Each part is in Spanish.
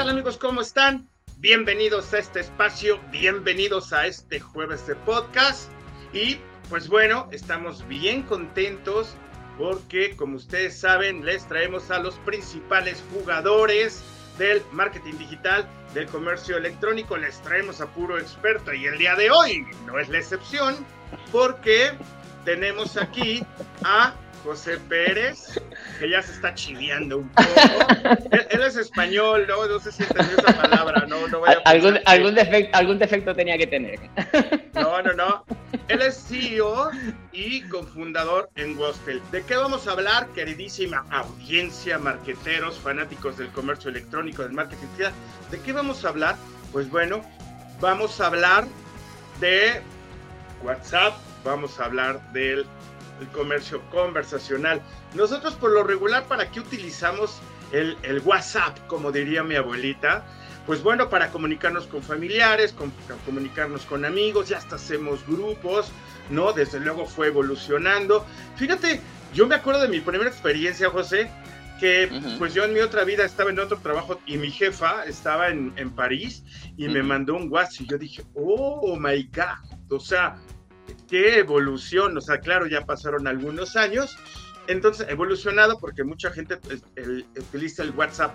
tal amigos? ¿Cómo están? Bienvenidos a este espacio, bienvenidos a este jueves de podcast y pues bueno, estamos bien contentos porque como ustedes saben les traemos a los principales jugadores del marketing digital, del comercio electrónico, les traemos a puro experto y el día de hoy no es la excepción porque tenemos aquí a José Pérez, que ya se está chiviando un poco. él, es español, ¿no? No sé si entendió esa palabra, no, no voy a ¿Algún, algún, defecto, algún defecto tenía que tener. No, no, no. Él es CEO y cofundador en Gospel. ¿De qué vamos a hablar, queridísima audiencia, marqueteros, fanáticos del comercio electrónico, del marketing? ¿De qué vamos a hablar? Pues bueno, vamos a hablar de WhatsApp, vamos a hablar del el comercio conversacional. Nosotros por lo regular, ¿para qué utilizamos el, el WhatsApp, como diría mi abuelita? Pues bueno, para comunicarnos con familiares, con, comunicarnos con amigos, ya hasta hacemos grupos, ¿no? Desde luego fue evolucionando. Fíjate, yo me acuerdo de mi primera experiencia, José, que pues yo en mi otra vida estaba en otro trabajo y mi jefa estaba en, en París y me mandó un WhatsApp y yo dije, oh my God, o sea, qué evolución, o sea, claro, ya pasaron algunos años, entonces evolucionado porque mucha gente pues, utiliza el WhatsApp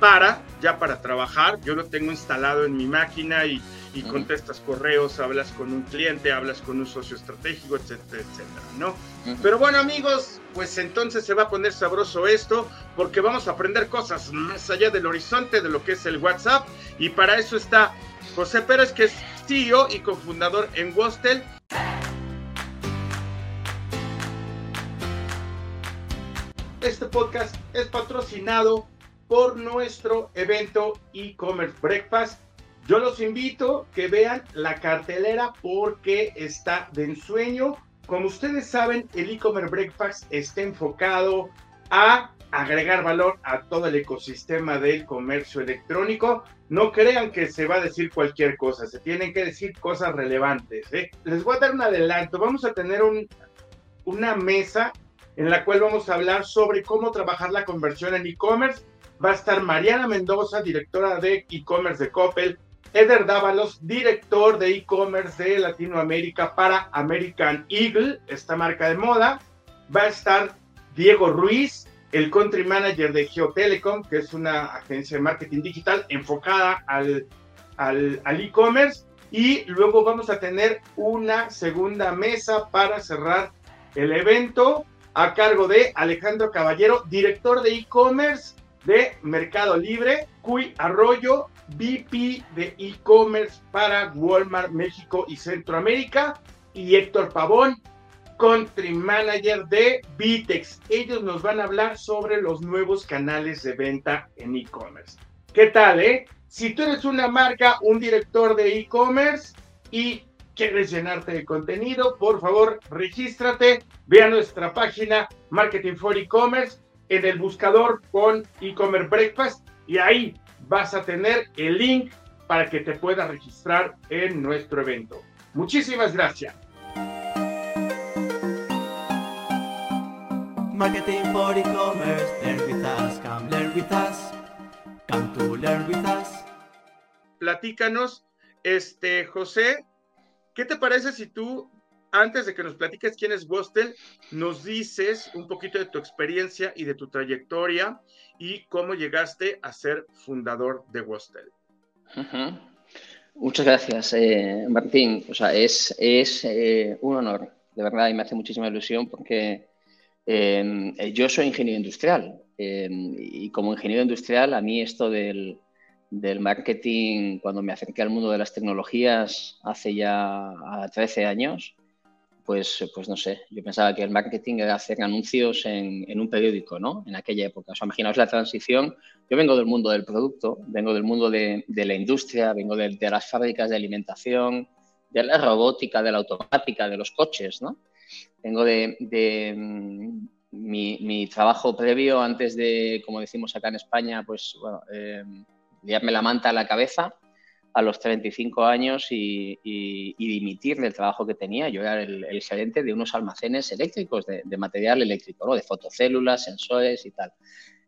para, ya para trabajar, yo lo tengo instalado en mi máquina y, contestas correos, hablas con un cliente, hablas con un socio estratégico, etcétera, etcétera, ¿no? Pero bueno, amigos, pues entonces se va a poner sabroso esto, porque vamos a aprender cosas más allá del horizonte de lo que es el WhatsApp, y para eso está José Pérez, que es CEO y cofundador en Wostel, Este podcast es patrocinado por nuestro evento e-commerce breakfast. Yo los invito que vean la cartelera porque está de ensueño. Como ustedes saben, el e-commerce breakfast está enfocado a agregar valor a todo el ecosistema del comercio electrónico. No crean que se va a decir cualquier cosa, se tienen que decir cosas relevantes. ¿eh? Les voy a dar un adelanto. Vamos a tener un, una mesa en la cual vamos a hablar sobre cómo trabajar la conversión en e-commerce. Va a estar Mariana Mendoza, directora de e-commerce de Coppel, Eder Dávalos, director de e-commerce de Latinoamérica para American Eagle, esta marca de moda. Va a estar Diego Ruiz, el country manager de Geotelecom, que es una agencia de marketing digital enfocada al, al, al e-commerce. Y luego vamos a tener una segunda mesa para cerrar el evento a cargo de Alejandro Caballero, director de e-commerce de Mercado Libre, Cuy Arroyo, VP de e-commerce para Walmart México y Centroamérica, y Héctor Pavón, country manager de Vitex. Ellos nos van a hablar sobre los nuevos canales de venta en e-commerce. ¿Qué tal, eh? Si tú eres una marca, un director de e-commerce y quieres llenarte de contenido, por favor, regístrate, ve a nuestra página Marketing for E-Commerce en el buscador con e-commerce breakfast y ahí vas a tener el link para que te puedas registrar en nuestro evento. Muchísimas gracias. Marketing for e-commerce, learn with us, come learn with us, come to learn with us. Platícanos, este José, ¿Qué te parece si tú, antes de que nos platiques quién es Bostel, nos dices un poquito de tu experiencia y de tu trayectoria y cómo llegaste a ser fundador de Bostel? Muchas gracias, eh, Martín. O sea, es, es eh, un honor, de verdad, y me hace muchísima ilusión porque em, yo soy ingeniero industrial y como ingeniero industrial a mí esto del, del marketing cuando me acerqué al mundo de las tecnologías hace ya 13 años, pues, pues no sé, yo pensaba que el marketing era hacer anuncios en, un periódico, ¿no? En aquella época. O sea, imaginaos la transición. Yo vengo del mundo del producto, vengo del mundo de, la industria, vengo de, las fábricas de alimentación, de la robótica, de la automática, de los coches, ¿no? Vengo de, mm, mi, trabajo previo antes de, como decimos acá en España, pues bueno, eh, liarme la manta a la cabeza a los 35 años y, dimitir del trabajo que tenía. Yo era el, gerente de unos almacenes eléctricos, de, material eléctrico, de fotocélulas, sensores y tal.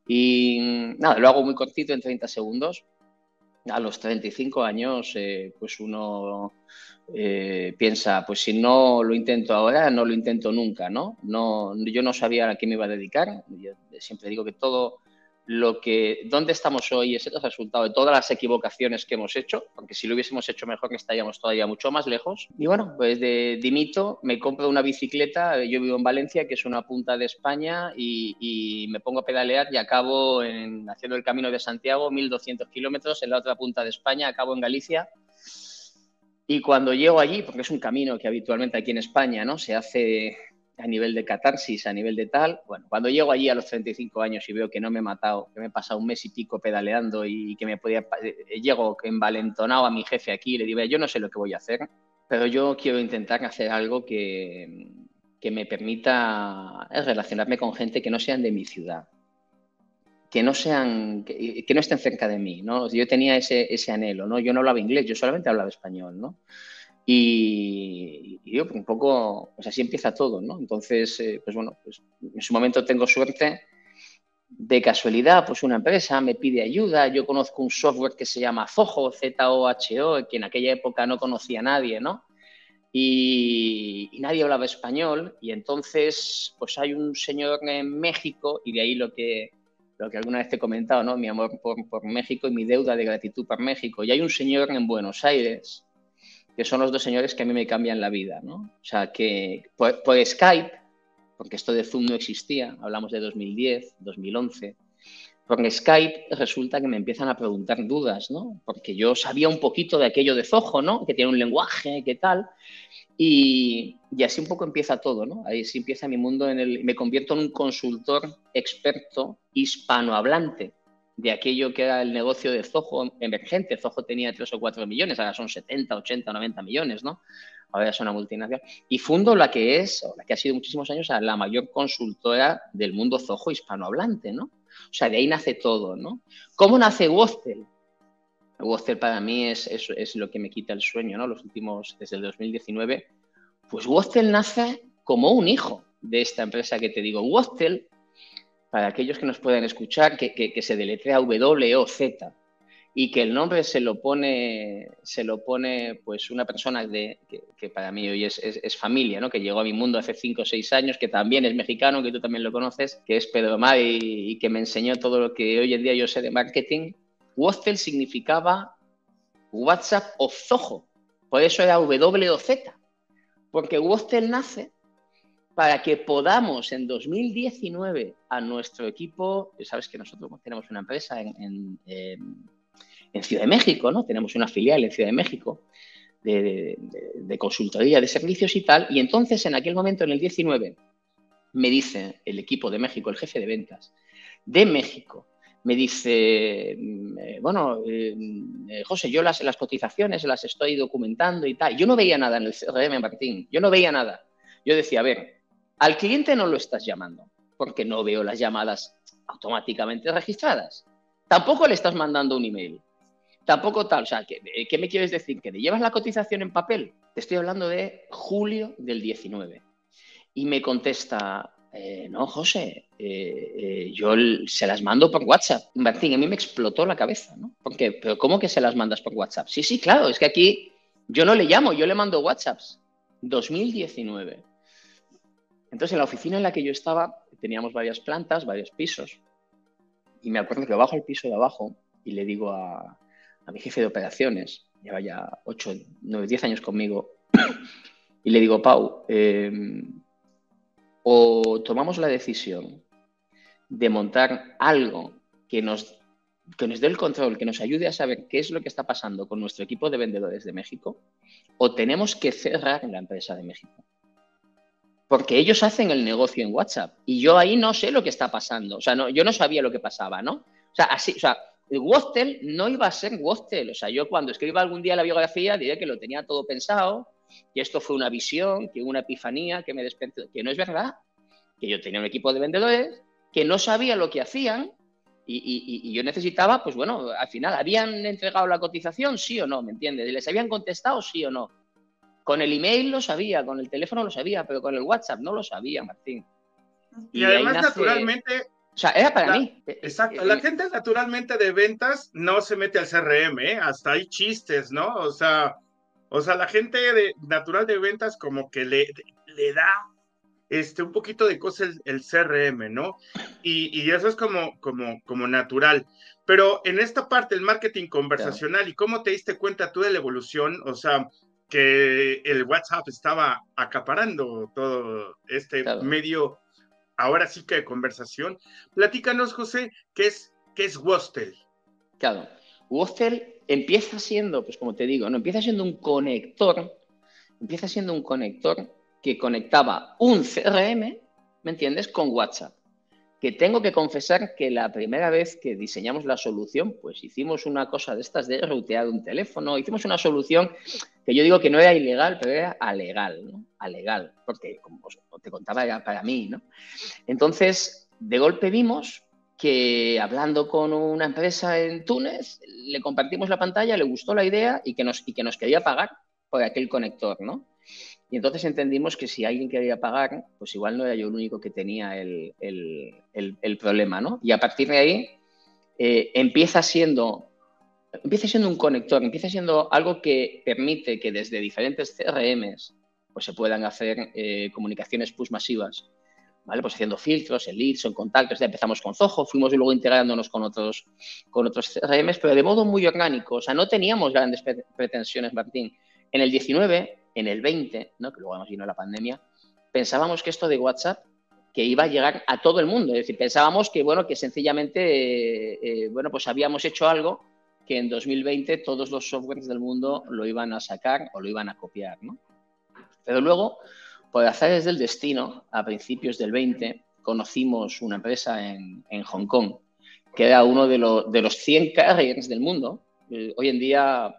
Y nada, lo hago muy cortito, en 30 segundos. a los 35 años, eh, pues uno eh, piensa, pues si no lo intento ahora, no lo intento nunca, ¿no? no yo no sabía a qué me iba a dedicar. Yo siempre digo que todo lo que, dónde estamos hoy es el resultado de todas las equivocaciones que hemos hecho, porque si lo hubiésemos hecho mejor estaríamos todavía mucho más lejos. Y bueno, pues de dimito, me compro una bicicleta, yo vivo en Valencia, que es una punta de España, y, me pongo a pedalear y acabo en, haciendo el Camino de Santiago, 1200 kilómetros, en la otra punta de España, acabo en Galicia. Y cuando llego allí, porque es un camino que habitualmente aquí en España ¿no? se hace a nivel de catarsis, a nivel de tal. Bueno, cuando llego allí a los 35 años y veo que no me he matado, que me he pasado un mes y pico pedaleando y que me podía. Eh, llego envalentonado a mi jefe aquí y le digo, yo no sé lo que voy a hacer, pero yo quiero intentar hacer algo que, que me permita eh, relacionarme con gente que no sean de mi ciudad. Que no sean, que, que no estén cerca de mí, ¿no? Yo tenía ese, ese anhelo, ¿no? Yo no hablaba inglés, yo solamente hablaba español, ¿no? Y, yo un poco, pues así empieza todo, ¿no? Entonces, eh, pues bueno, pues en su momento tengo suerte. De casualidad, pues una empresa me pide ayuda. Yo conozco un software que se llama Zoho, Z-O-H-O, que en aquella época no conocía a nadie, ¿no? Y, y, nadie hablaba español. Y entonces, pues hay un señor en México, y de ahí lo que, lo que alguna vez te he comentado, ¿no? Mi amor por, por México y mi deuda de gratitud por México. Y hay un señor en Buenos Aires que son los dos señores que a mí me cambian la vida, ¿no? O sea, que por, Skype, porque esto de Zoom no existía, hablamos de 2010, 2011, por Skype resulta que me empiezan a preguntar dudas, ¿no? Porque yo sabía un poquito de aquello de Zoho, ¿no? Que tiene un lenguaje, qué tal. Y, y, así un poco empieza todo, ¿no? Ahí sí empieza mi mundo en el... Me convierto en un consultor experto hispanohablante de aquello que era el negocio de Zoho emergente. Zoho tenía 3 o 4 millones, ahora son 70, 80, 90 millones, ¿no? Ahora es una multinacional. Y fundo la que es, o la que ha sido muchísimos años, la mayor consultora del mundo Zoho hispanohablante, ¿no? O sea, de ahí nace todo, ¿no? ¿Cómo nace Wostel? Wostel para mí es, es, es, lo que me quita el sueño, ¿no? Los últimos, desde el 2019. Pues Wostel nace como un hijo de esta empresa que te digo. Wostel para aquellos que nos puedan escuchar, que, se deletrea W o Z y que el nombre se lo pone, se lo pone pues una persona que, para mí hoy es, familia, ¿no? que llegó a mi mundo hace 5 o 6 años, que también es mexicano, que tú también lo conoces, que es Pedro Mar y, que me enseñó todo lo que hoy en día yo sé de marketing. Wostel significaba WhatsApp o Zoho, por eso era W o Z, porque Wostel nace para que podamos en 2019 a nuestro equipo, sabes que nosotros tenemos una empresa en, Ciudad de México, ¿no? Tenemos una filial en Ciudad de México de, consultoría de servicios y tal, y entonces en aquel momento, en el 19, me dice el equipo de México, el jefe de ventas de México, me dice, mm, eh, bueno, eh, eh, José, yo las, las cotizaciones las estoy documentando y tal. Yo no veía nada en el CRM, Martín, yo no veía nada. Yo decía, a ver, al cliente no lo estás llamando porque no veo las llamadas automáticamente registradas. Tampoco le estás mandando un email. Tampoco tal. O sea, ¿qué, me quieres decir? ¿Que le llevas la cotización en papel? Te estoy hablando de julio del 19. Y me contesta, eh, no, José, eh, eh, yo se las mando por WhatsApp. Martín, a mí me explotó la cabeza, ¿no? Porque, pero ¿cómo que se las mandas por WhatsApp? Sí, sí, claro, es que aquí yo no le llamo, yo le mando WhatsApps. 2019. Entonces, en la oficina en la que yo estaba, teníamos varias plantas, varios pisos. Y me acuerdo que bajo al piso de abajo y le digo a, mi jefe de operaciones, lleva ya 8, 9, 10 años conmigo, y le digo, Pau, em, o tomamos la decisión de montar algo que nos, que nos dé el control, que nos ayude a saber qué es lo que está pasando con nuestro equipo de vendedores de México, o tenemos que cerrar la empresa de México porque ellos hacen el negocio en WhatsApp y yo ahí no sé lo que está pasando. O sea, no, yo no sabía lo que pasaba, ¿no? O sea, así, o sea, Wostel no iba a ser Wostel. O sea, yo cuando escriba algún día la biografía diré que lo tenía todo pensado, que esto fue una visión, que una epifanía, que me despertó, que no es verdad, que yo tenía un equipo de vendedores, que no sabía lo que hacían y, yo necesitaba, pues bueno, al final, ¿habían entregado la cotización? Sí o no, ¿me entiendes? ¿Les habían contestado? Sí o no. Con el email lo sabía, con el teléfono lo sabía, pero con el WhatsApp no lo sabía, Martín. Y, además, naturalmente, O sea, era para mí. Exacto. La gente naturalmente de ventas no se mete al CRM, ¿eh? Hasta hay chistes, ¿no? O sea, o sea, la gente de, natural de ventas como que le, le da este, un poquito de cosas el, CRM, ¿no? Y, eso es como, como, como natural. Pero en esta parte, el marketing conversacional, ¿y cómo te diste cuenta tú de la evolución? O sea, que el WhatsApp estaba acaparando todo este medio, ahora sí que de conversación. Platícanos, José, ¿qué es, qué es Wostel? Claro, Wostel empieza siendo, pues como te digo, no empieza siendo un conector, empieza siendo un conector que conectaba un CRM, ¿me entiendes?, con WhatsApp. Que tengo que confesar que la primera vez que diseñamos la solución, pues hicimos una cosa de estas de rutear un teléfono, hicimos una solución que yo digo que no era ilegal, pero era alegal, ¿no? Alegal, porque como te contaba era para mí, ¿no? Entonces, de golpe vimos que hablando con una empresa en Túnez, le compartimos la pantalla, le gustó la idea y que nos, y que nos quería pagar por aquel conector, ¿no? Y entonces entendimos que si alguien quería pagar, pues igual no era yo el único que tenía el, problema, ¿no? Y a partir de ahí eh, empieza, siendo, empieza siendo un conector, empieza siendo algo que permite que desde diferentes CRMs pues se puedan hacer eh, comunicaciones push masivas, ¿vale? Pues haciendo filtros en leads en contactos. Ya empezamos con Zoho, fuimos luego integrándonos con otros, con otros CRMs, pero de modo muy orgánico. O sea, no teníamos grandes pretensiones, Martín. En el 19 en el 20, ¿no? que luego además vino la pandemia, pensábamos que esto de WhatsApp que iba a llegar a todo el mundo. Es decir, pensábamos que, bueno, que sencillamente, eh, eh, bueno, pues habíamos hecho algo que en 2020 todos los softwares del mundo lo iban a sacar o lo iban a copiar, ¿no? Pero luego, por azares del destino, a principios del 20, conocimos una empresa en, Hong Kong, que era uno de, de los 100 carriers del mundo. Eh, hoy en día,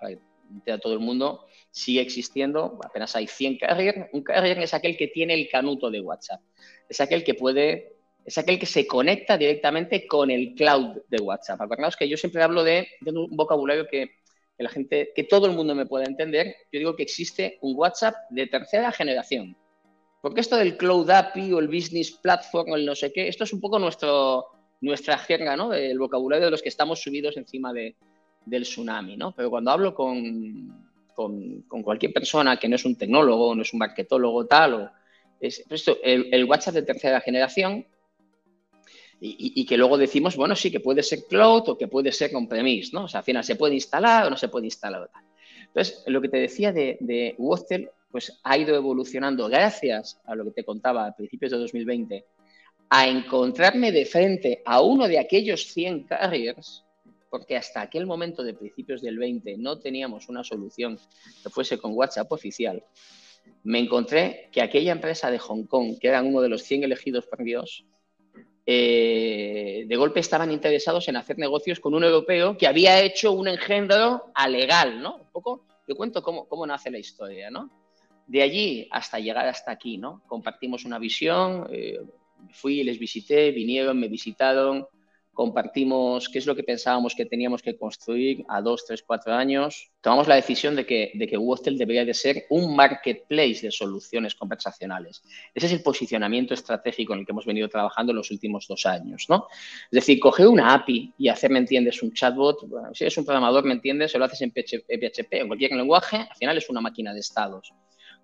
para todo el mundo, sigue existiendo, apenas hay 100 carrier. Un carrier es aquel que tiene el canuto de WhatsApp, es aquel que puede, es aquel que se conecta directamente con el cloud de WhatsApp. Acordaos que yo siempre hablo de, un vocabulario que, la gente, que todo el mundo me pueda entender. Yo digo que existe un WhatsApp de tercera generación. Porque esto del Cloud API o el Business Platform o el no sé qué, esto es un poco nuestro, nuestra jerga, ¿no? Del vocabulario de los que estamos subidos encima de, del tsunami, ¿no? Pero cuando hablo con, con, cualquier persona que no es un tecnólogo, no es un marketólogo, tal, o es, esto, el, WhatsApp de tercera generación y, que luego decimos, bueno, sí, que puede ser cloud o que puede ser on-premise, ¿no? O sea, al final se puede instalar o no se puede instalar. Tal. Entonces, lo que te decía de, de pues ha ido evolucionando gracias a lo que te contaba a principios de 2020, a encontrarme de frente a uno de aquellos 100 carriers porque hasta aquel momento de principios del 20 no teníamos una solución que fuese con WhatsApp oficial, me encontré que aquella empresa de Hong Kong, que eran uno de los 100 elegidos por Dios, eh, de golpe estaban interesados en hacer negocios con un europeo que había hecho un engendro alegal, ¿no? Un poco, yo cuento cómo, cómo nace la historia, ¿no? De allí hasta llegar hasta aquí, ¿no? Compartimos una visión, eh, fui, les visité, vinieron, me visitaron, compartimos qué es lo que pensábamos que teníamos que construir a dos, tres, cuatro años, tomamos la decisión de que, de que debería de ser un marketplace de soluciones conversacionales. Ese es el posicionamiento estratégico en el que hemos venido trabajando en los últimos dos años. ¿no? Es decir, coger una API y hacer, ¿me entiendes?, un chatbot. si eres un programador, ¿me entiendes?, se lo haces en PHP, en cualquier lenguaje, al final es una máquina de estados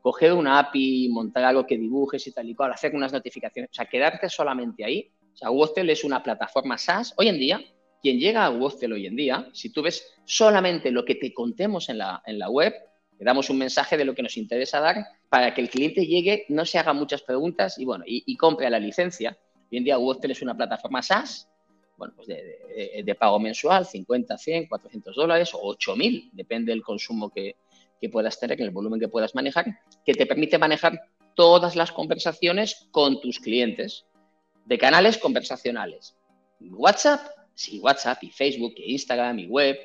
coger una API, montar algo que dibujes y tal y cual, hacer unas notificaciones, o sea, quedarte solamente ahí o sea, Wostel es una plataforma SaaS. Hoy en día, quien llega a Wostel hoy en día, si tú ves solamente lo que te contemos en la, en la web, le damos un mensaje de lo que nos interesa dar para que el cliente llegue, no se haga muchas preguntas y, bueno, y, compre la licencia. Hoy en día Wostel es una plataforma SaaS, bueno, pues de, pago mensual, 50, 100, 400 dólares o 8.000, depende del consumo que, que puedas tener, el volumen que puedas manejar, que te permite manejar todas las conversaciones con tus clientes de canales conversacionales. WhatsApp, sí, WhatsApp y Facebook y Instagram y web.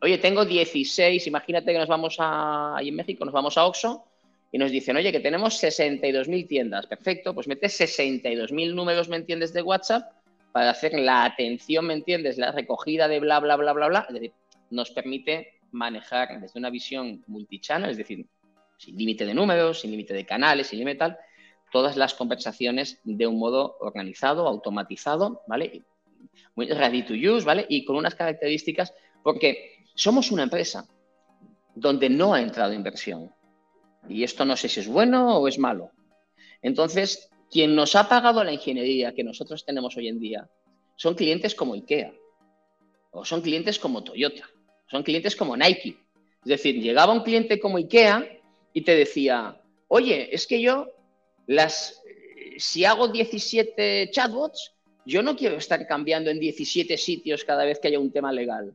Oye, tengo 16, imagínate que nos vamos a, en México, nos vamos a Oxxo y nos dicen, oye, que tenemos 62.000 tiendas. Perfecto, pues metes 62.000 números, ¿me entiendes?, de WhatsApp para hacer la atención, ¿me entiendes?, la recogida de bla, bla, bla, bla, bla. Es decir, nos permite manejar desde una visión multichannel, es decir, sin límite de números, sin límite de canales, sin límite tal, todas las conversaciones de un modo organizado, automatizado, ¿vale? Muy ready to use, ¿vale? Y con unas características, porque somos una empresa donde no ha entrado inversión. Y esto no sé si es bueno o es malo. Entonces, quien nos ha pagado la ingeniería que nosotros tenemos hoy en día son clientes como IKEA, o son clientes como Toyota, son clientes como Nike. Es decir, llegaba un cliente como IKEA y te decía, oye, es que yo, las, si hago 17 chatbots, yo no quiero estar cambiando en 17 sitios cada vez que haya un tema legal.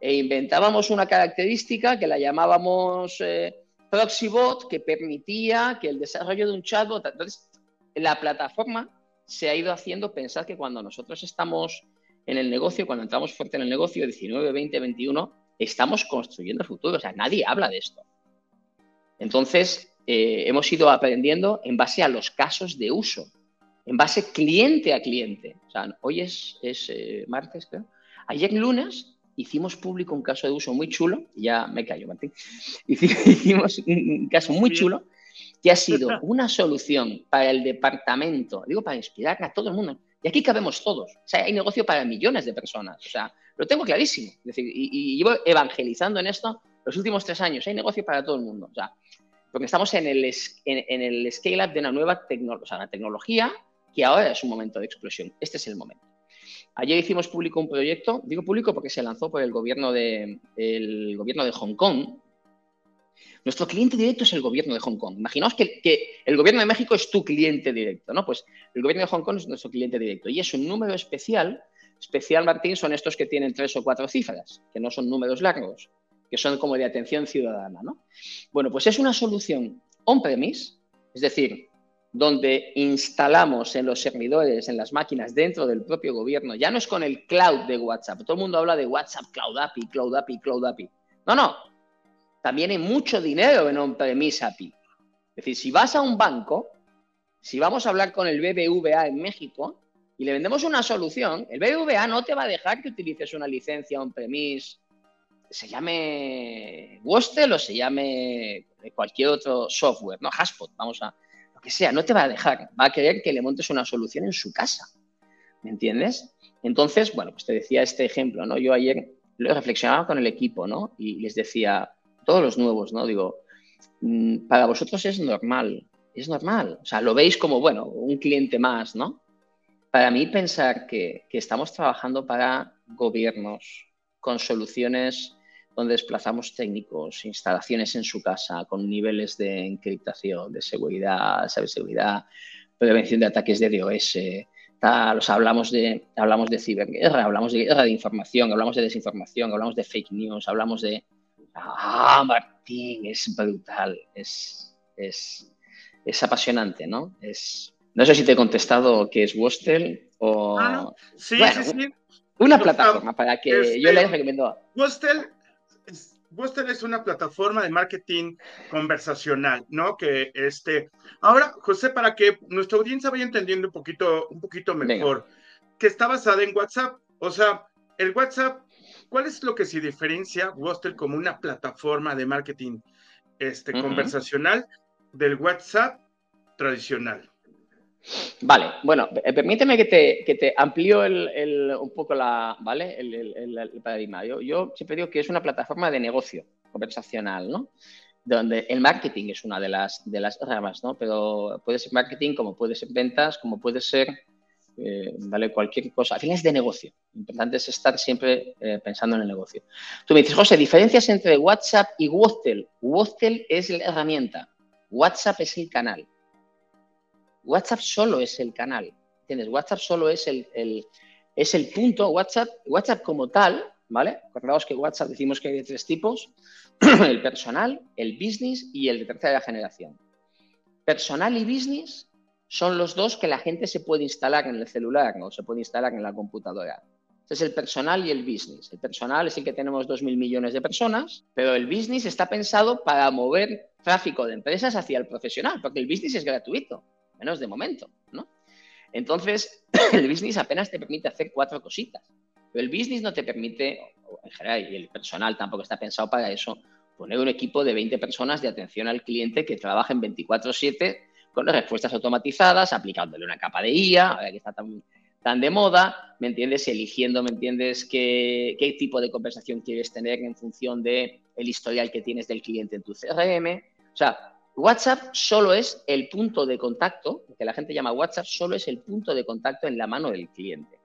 E inventábamos una característica que la llamábamos eh, ProxyBot, que permitía que el desarrollo de un chatbot. Entonces, la plataforma se ha ido haciendo pensar que cuando nosotros estamos en el negocio, cuando entramos fuerte en el negocio, 19, 20, 21, estamos construyendo el futuro. O sea, nadie habla de esto. Entonces, eh, hemos ido aprendiendo en base a los casos de uso, en base cliente a cliente. O sea, hoy es, eh, martes, creo. Ayer lunes hicimos público un caso de uso muy chulo, ya me callo, Martín. Hicimos un caso muy chulo que ha sido una solución para el departamento, digo, para inspirar a todo el mundo. Y aquí cabemos todos. O sea, hay negocio para millones de personas. O sea, lo tengo clarísimo. Es decir, y, llevo evangelizando en esto los últimos tres años. Hay negocio para todo el mundo. O sea, porque estamos en el, scale-up de una nueva tecnología, o sea, una tecnología que ahora es un momento de explosión. Este es el momento. Ayer hicimos público un proyecto, digo público porque se lanzó por el gobierno de, Hong Kong. Nuestro cliente directo es el gobierno de Hong Kong. Imaginaos que, el gobierno de México es tu cliente directo, ¿no? Pues el gobierno de Hong Kong es nuestro cliente directo y es un número especial. Especial, Martín, son estos que tienen tres o cuatro cifras, que no son números largos que son como de atención ciudadana, ¿no? Bueno, pues es una solución on-premise, es decir, donde instalamos en los servidores, en las máquinas dentro del propio gobierno, ya no es con el cloud de WhatsApp, todo el mundo habla de WhatsApp, Cloud API, Cloud API, Cloud API. No, no, también hay mucho dinero en on-premise API. Es decir, si vas a un banco, si vamos a hablar con el BBVA en México y le vendemos una solución, el BBVA no te va a dejar que utilices una licencia on-premise se llame Wostel o se llame cualquier otro software, ¿no? Haspot, vamos a, lo que sea, no te va a dejar, va a querer que le montes una solución en su casa, ¿me entiendes? Entonces, bueno, pues te decía este ejemplo, ¿no? Yo ayer lo reflexionaba con el equipo, ¿no? Y les decía, todos los nuevos, ¿no? Digo, mm, para vosotros es normal, es normal, o sea, lo veis como, bueno, un cliente más, ¿no? Para mí pensar que, que estamos trabajando para gobiernos con soluciones donde desplazamos técnicos, instalaciones en su casa con niveles de encriptación, de seguridad, seguridad, prevención de ataques de DOS, tal, hablamos de, hablamos de ciberguerra, hablamos de guerra de información, hablamos de desinformación, hablamos de fake news, hablamos de... Ah, Martín, es brutal, es, es, es apasionante, ¿no? Es, no sé si te he contestado qué es Wostel o... Ah, sí, sí, sí. Una plataforma para que yo les este, recomiendo. Wostel Buster es una plataforma de marketing conversacional, ¿no? Que este, ahora, José, para que nuestra audiencia vaya entendiendo un poquito, un poquito mejor, que está basada en WhatsApp. O sea, el WhatsApp, ¿cuál es lo que se diferencia Buster como una plataforma de marketing este, conversacional del WhatsApp tradicional? Vale, bueno, eh, permíteme que te, que te amplío el, un poco la, ¿vale? el, paradigma. Yo, siempre digo que es una plataforma de negocio conversacional, ¿no? Donde el marketing es una de las, de las ramas, ¿no? Pero puede ser marketing, como puede ser ventas, como puede ser, eh, ¿vale? Cualquier cosa. Al final es de negocio. Lo importante es estar siempre eh, pensando en el negocio. Tú me dices, José, diferencias entre WhatsApp y Wostel. Wostel es la herramienta. WhatsApp es el canal. WhatsApp solo es el canal, ¿entiendes? WhatsApp solo es el, es el punto. WhatsApp, WhatsApp como tal, ¿vale? Acordaos que WhatsApp decimos que hay de tres tipos, el personal, el business y el de tercera generación. Personal y business son los dos que la gente se puede instalar en el celular, no se puede instalar en la computadora. Este es el personal y el business. El personal es el que tenemos 2.000 millones de personas, pero el business está pensado para mover tráfico de empresas hacia el profesional, porque el business es gratuito menos de momento, ¿no? Entonces, el business apenas te permite hacer cuatro cositas, pero el business no te permite, en general, y el personal tampoco está pensado para eso, poner un equipo de 20 personas de atención al cliente que trabajen 24/7 con respuestas automatizadas, aplicándole una capa de IA, ahora que está tan, tan de moda, ¿me entiendes? Eligiendo, ¿me entiendes?, qué, qué tipo de conversación quieres tener en función del el historial que tienes del cliente en tu CRM. O sea, WhatsApp solo es el punto de contacto, que la gente llama WhatsApp, solo es el punto de contacto en la mano del cliente.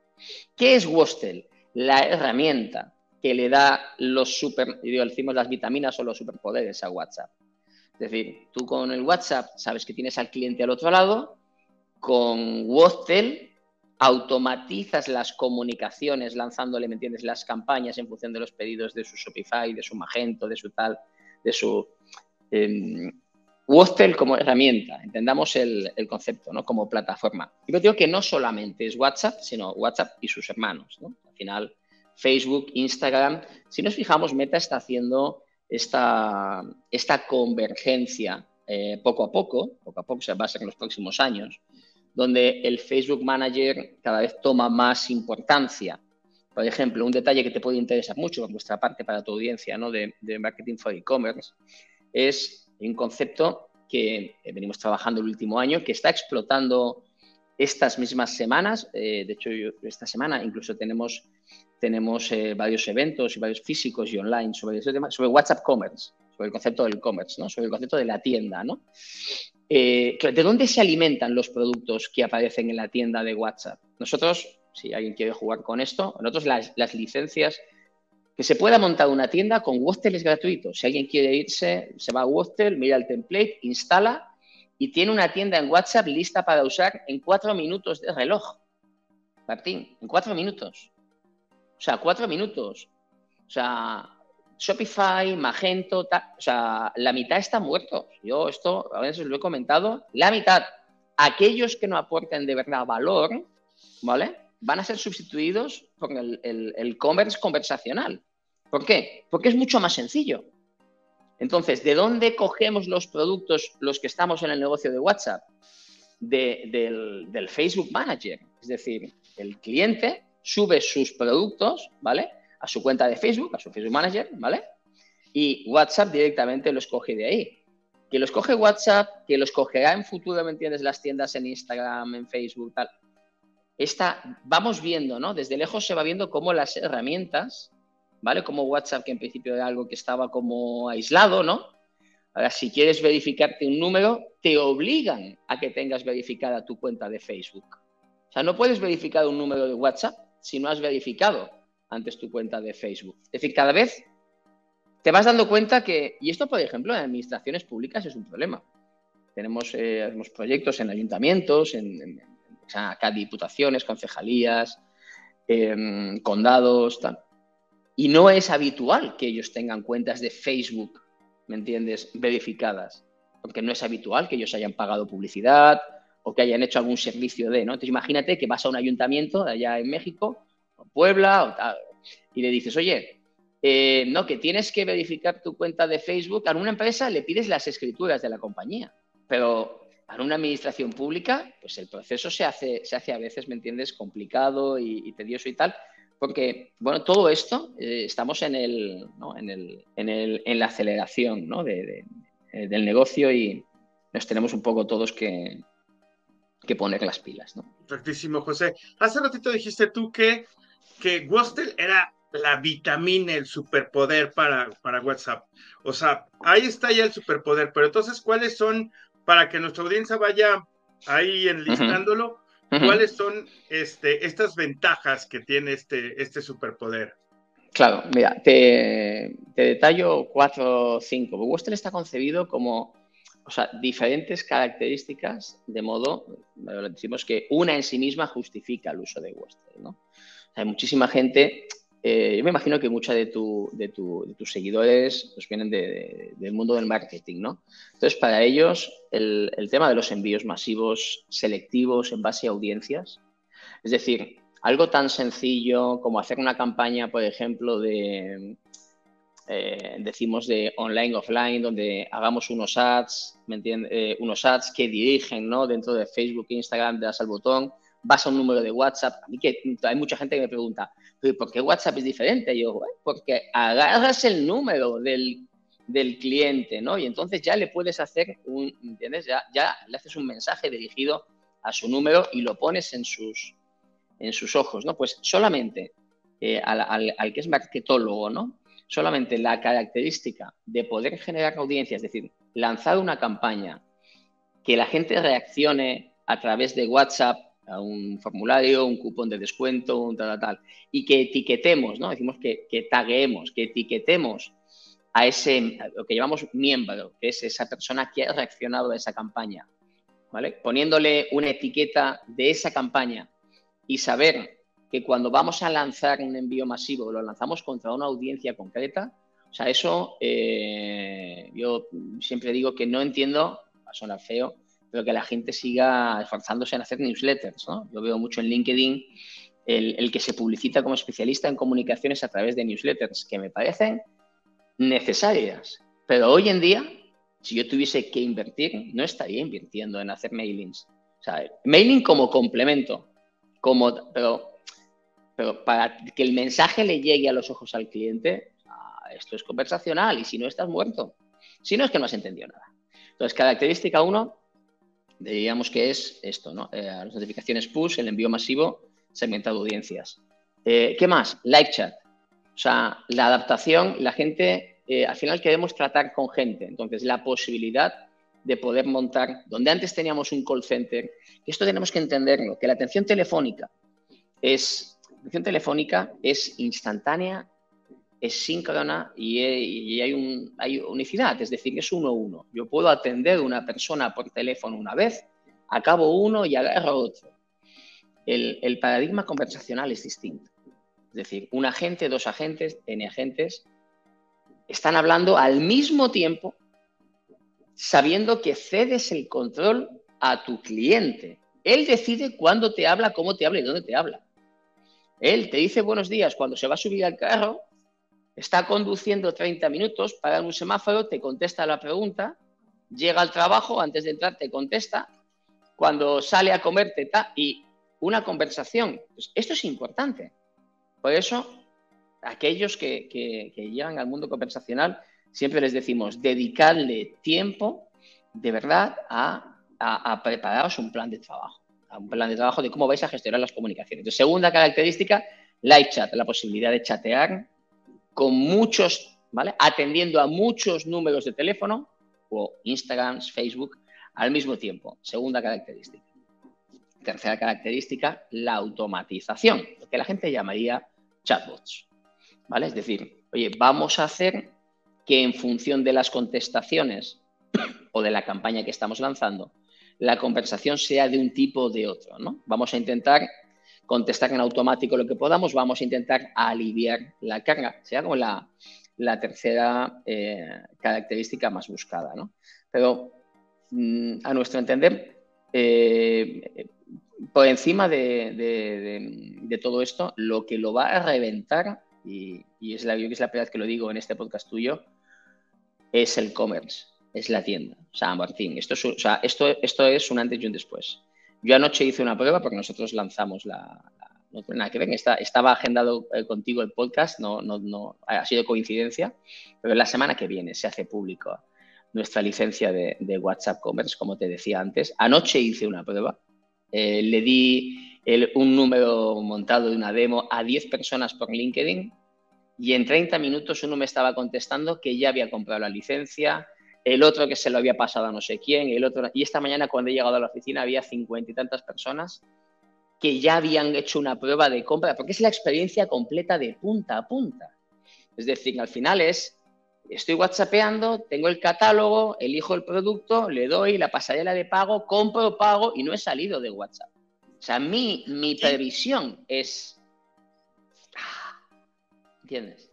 ¿Qué es Wostel? La herramienta que le da los super, decimos las vitaminas o los superpoderes a WhatsApp. Es decir, tú con el WhatsApp sabes que tienes al cliente al otro lado, con Wostel automatizas las comunicaciones lanzándole, ¿me entiendes?, las campañas en función de los pedidos de su Shopify, de su Magento, de su tal, de su... Eh, como herramienta, entendamos el, concepto, ¿no? Como plataforma. Yo digo que no solamente es WhatsApp, sino WhatsApp y sus hermanos, ¿no? Al final, Facebook, Instagram. Si nos fijamos, Meta está haciendo esta, esta convergencia eh, poco a poco, poco a poco se va a ser en los próximos años, donde el Facebook Manager cada vez toma más importancia. Por ejemplo, un detalle que te puede interesar mucho por vuestra parte para tu audiencia ¿no? de, marketing for e-commerce es un concepto que venimos trabajando el último año, que está explotando estas mismas semanas. Eh, de hecho, esta semana incluso tenemos, tenemos eh, varios eventos y varios físicos y online sobre ese tema, sobre WhatsApp Commerce, sobre el concepto del commerce, ¿no? sobre el concepto de la tienda. ¿no? Eh, ¿De dónde se alimentan los productos que aparecen en la tienda de WhatsApp? Nosotros, si alguien quiere jugar con esto, nosotros las, licencias que se pueda montar una tienda con Wostel es gratuito. Si alguien quiere irse, se va a Wostel, mira el template, instala y tiene una tienda en WhatsApp lista para usar en cuatro minutos de reloj. Martín, en cuatro minutos. O sea, cuatro minutos. O sea, Shopify, Magento, o sea, la mitad está muerto. Yo esto a veces lo he comentado, la mitad. Aquellos que no aporten de verdad valor, ¿vale? Van a ser sustituidos por el, commerce conversacional. ¿Por qué? Porque es mucho más sencillo. Entonces, ¿de dónde cogemos los productos los que estamos en el negocio de WhatsApp? del, del, Facebook Manager. Es decir, el cliente sube sus productos, ¿vale? a su cuenta de Facebook, a su Facebook Manager, ¿vale? Y WhatsApp directamente los coge de ahí. Que los coge WhatsApp, que los cogerá en futuro, ¿me entiendes? Las tiendas en Instagram, en Facebook, tal. Esta, vamos viendo, ¿no? Desde lejos se va viendo cómo las herramientas, ¿vale? Como WhatsApp, que en principio era algo que estaba como aislado, ¿no? Ahora, si quieres verificarte un número, te obligan a que tengas verificada tu cuenta de Facebook. O sea, no puedes verificar un número de WhatsApp si no has verificado antes tu cuenta de Facebook. Es decir, cada vez te vas dando cuenta que, y esto por ejemplo en administraciones públicas es un problema. Tenemos, eh, proyectos en ayuntamientos, en, acá diputaciones, concejalías, em, condados, tal. Y no es habitual que ellos tengan cuentas de Facebook, ¿me entiendes?, verificadas. Porque no es habitual que ellos hayan pagado publicidad o que hayan hecho algún servicio de, ¿no? Entonces imagínate que vas a un ayuntamiento allá en México Puebla, y le dices, oye, eh, no, que tienes que verificar tu cuenta de Facebook. A una empresa le pides las escrituras de la compañía, pero a una administración pública, pues el proceso se hace, se hace a veces, ¿me entiendes?, complicado y, tedioso y tal, porque, bueno, todo esto, eh, estamos en, el, en, el, en, el, en, la aceleración ¿no? de, eh, del negocio y nos tenemos un poco todos que, que poner las pilas. ¿no? Perfectísimo, José. Hace ratito dijiste tú que que Wostel era la vitamina, el superpoder para, para WhatsApp. O sea, ahí está ya el superpoder, pero entonces, ¿cuáles son, para que nuestra audiencia vaya ahí enlistándolo, cuáles son este, estas ventajas que tiene este, este superpoder? Claro, mira, te, te detallo cuatro o cinco. Wostel está concebido como o sea, diferentes características, de modo, decimos que una en sí misma justifica el uso de Wostel, ¿no? Hay muchísima gente, eh, yo me imagino que mucha de, tu, de, tus seguidores pues vienen del mundo del marketing, ¿no? Entonces, para ellos, el, tema de los envíos masivos selectivos en base a audiencias, es decir, algo tan sencillo como hacer una campaña, por ejemplo, de, eh, decimos de online, offline, donde hagamos unos ads, ¿me entiendes? Eh, unos ads que dirigen, ¿no? Dentro de Facebook, Instagram, das al botón vas a un número de WhatsApp. A mí que hay mucha gente que me pregunta, ¿por qué WhatsApp es diferente? yo, porque agarras el número del, del cliente, ¿no? Y entonces ya le puedes hacer un, ¿entiendes? Ya, ya le haces un mensaje dirigido a su número y lo pones en sus, en sus ojos, ¿no? Pues solamente eh, al, al, que es marketólogo, ¿no? Solamente la característica de poder generar audiencia, es decir, lanzar una campaña, que la gente reaccione a través de WhatsApp a un formulario, un cupón de descuento, un tal, tal, tal, y que etiquetemos, ¿no? Decimos que, que taguemos, que etiquetemos a ese, lo que llamamos miembro, que es esa persona que ha reaccionado a esa campaña, ¿vale? Poniéndole una etiqueta de esa campaña y saber que cuando vamos a lanzar un envío masivo lo lanzamos contra una audiencia concreta, o sea, eso eh, yo siempre digo que no entiendo, va a sonar feo, pero que la gente siga esforzándose en hacer newsletters. ¿no? Yo veo mucho en LinkedIn el, el, que se publicita como especialista en comunicaciones a través de newsletters, que me parecen necesarias. Pero hoy en día, si yo tuviese que invertir, no estaría invirtiendo en hacer mailings. O sea, mailing como complemento, como, pero, pero para que el mensaje le llegue a los ojos al cliente, ah, esto es conversacional y si no estás muerto. Si no es que no has entendido nada. Entonces, característica 1, digamos que es esto, ¿no? Eh, las notificaciones push, el envío masivo, segmentado audiencias. Eh, ¿Qué más? Live chat. O sea, la adaptación, la gente, eh, al final queremos tratar con gente. Entonces, la posibilidad de poder montar, donde antes teníamos un call center, esto tenemos que entenderlo, que la atención telefónica es, la atención telefónica es instantánea es síncrona y, hay, un, hay unicidad, es decir, es uno a uno. Yo puedo atender a una persona por teléfono una vez, acabo uno y agarro otro. El, paradigma conversacional es distinto. Es decir, un agente, dos agentes, N agentes, están hablando al mismo tiempo, sabiendo que cedes el control a tu cliente. Él decide cuándo te habla, cómo te habla y dónde te habla. Él te dice buenos días cuando se va a subir al carro Está conduciendo 30 minutos, para un semáforo, te contesta la pregunta, llega al trabajo, antes de entrar te contesta, cuando sale a comer te está y una conversación. Pues esto es importante. Por eso, aquellos que, llegan al mundo conversacional, siempre les decimos, dedicarle tiempo de verdad a, a, prepararos un plan de trabajo, un plan de trabajo de cómo vais a gestionar las comunicaciones. segunda característica, live chat, la posibilidad de chatear con muchos, ¿vale? Atendiendo a muchos números de teléfono o Instagram, Facebook al mismo tiempo. Segunda característica. Tercera característica, la automatización, lo que la gente llamaría chatbots, ¿vale? Es decir, oye, vamos a hacer que en función de las contestaciones o de la campaña que estamos lanzando, la conversación sea de un tipo o de otro, ¿no? Vamos a intentar contestar en automático lo que podamos, vamos a intentar aliviar la carga. Sea como la, tercera eh, característica más buscada. ¿no? Pero mm, a nuestro entender, eh, por encima de, todo esto, lo que lo va a reventar, y, es la, es la primera vez que lo digo en este podcast tuyo, es el commerce, es la tienda. O sea, Martín, esto es, esto, esto es un antes y un después. Yo anoche hice una prueba porque nosotros lanzamos la... tiene nada que ver, estaba agendado eh, contigo el podcast, no, no, no, ha sido coincidencia, pero la semana que viene se hace público nuestra licencia de, WhatsApp Commerce, como te decía antes. Anoche hice una prueba, eh, le di un número montado de una demo a 10 personas por LinkedIn y en 30 minutos uno me estaba contestando que ya había comprado la licencia, el otro que se lo había pasado a no sé quién, el otro... Y esta mañana cuando he llegado a la oficina había cincuenta y tantas personas que ya habían hecho una prueba de compra, porque es la experiencia completa de punta a punta. Es decir, al final es, estoy whatsappeando, tengo el catálogo, elijo el producto, le doy la pasarela de pago, compro, pago y no he salido de WhatsApp. O sea, mi, mi previsión es... ¿Entiendes?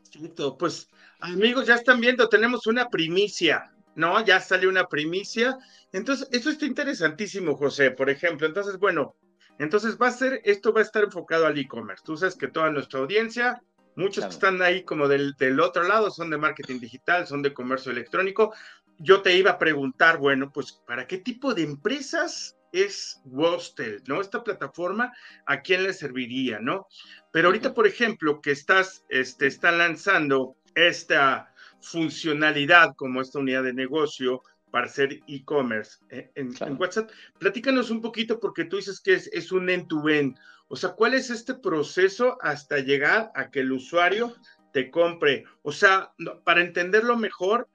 Pues amigos, ya están viendo, tenemos una primicia. ¿No? Ya salió una primicia. Entonces, eso está interesantísimo, José, por ejemplo. Entonces, bueno, entonces va a ser, esto va a estar enfocado al e-commerce. Tú sabes que toda nuestra audiencia, muchos que están ahí como del, del, otro lado, son de marketing digital, son de comercio electrónico. Yo te iba a preguntar, bueno, pues, ¿para qué tipo de empresas es Wostel, ¿no? Esta plataforma, ¿a quién le serviría, no? Pero ahorita, por ejemplo, que estás, este, está lanzando esta funcionalidad como esta unidad de negocio para hacer e-commerce eh, en, WhatsApp. Platícanos un poquito porque tú dices que es, un end-to-end. O sea, ¿cuál es este proceso hasta llegar a que el usuario te compre? O sea, para entenderlo mejor,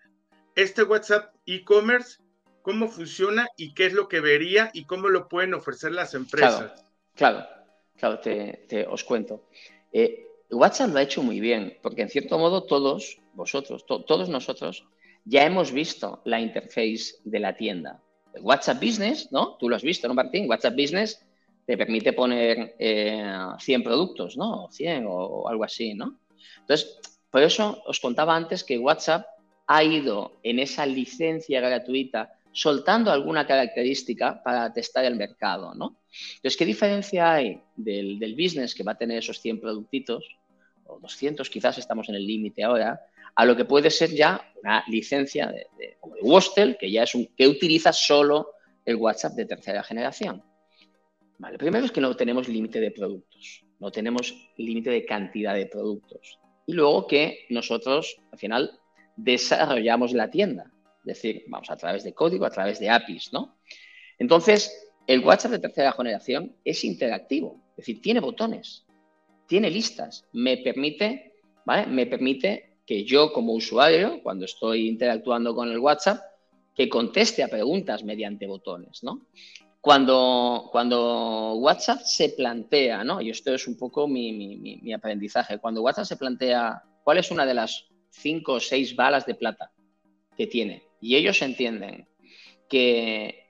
este WhatsApp e-commerce, ¿cómo funciona y qué es lo que vería y cómo lo pueden ofrecer las empresas? Claro, claro, te, os cuento. Eh, WhatsApp lo ha hecho muy bien, porque en cierto modo todos, vosotros, todos nosotros, ya hemos visto la interface de la tienda. WhatsApp Business, ¿no? Tú lo has visto, ¿no, Martín? WhatsApp Business te permite poner 100 eh, productos, ¿no? 100 o, algo así, ¿no? Entonces, por eso os contaba antes que WhatsApp ha ido en esa licencia gratuita soltando alguna característica para testar el mercado, ¿no? Entonces, ¿qué diferencia hay del, del business que va a tener esos 100 productitos, o 200 quizás estamos en el límite ahora, a lo que puede ser ya una licencia de, de, de que ya es un que utiliza solo el WhatsApp de tercera generación. Vale, primero es que no tenemos límite de productos, no tenemos límite de cantidad de productos. Y luego que nosotros, al final, desarrollamos la tienda. Es decir, vamos a través de código, a través de APIs, ¿no? Entonces, el WhatsApp de tercera generación es interactivo, es decir, tiene botones, tiene listas, me permite, ¿vale? Me permite que yo como usuario, cuando estoy interactuando con el WhatsApp, que conteste a preguntas mediante botones, ¿no? Cuando, cuando WhatsApp se plantea, ¿no? Y esto es un poco mi, mi, aprendizaje, cuando WhatsApp se plantea cuál es una de las cinco o seis balas de plata que tiene, y ellos entienden que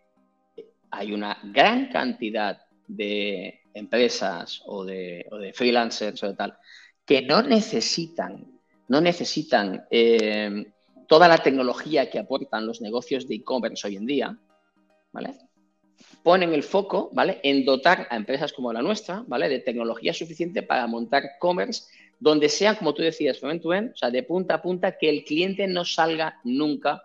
hay una gran cantidad de empresas o de, o de freelancers o de tal que no necesitan no necesitan eh, toda la tecnología que aportan los negocios de e-commerce hoy en día, ¿vale? Ponen el foco, ¿vale? En dotar a empresas como la nuestra, ¿vale? De tecnología suficiente para montar commerce donde sea, como tú decías, front o sea, de punta a punta, que el cliente no salga nunca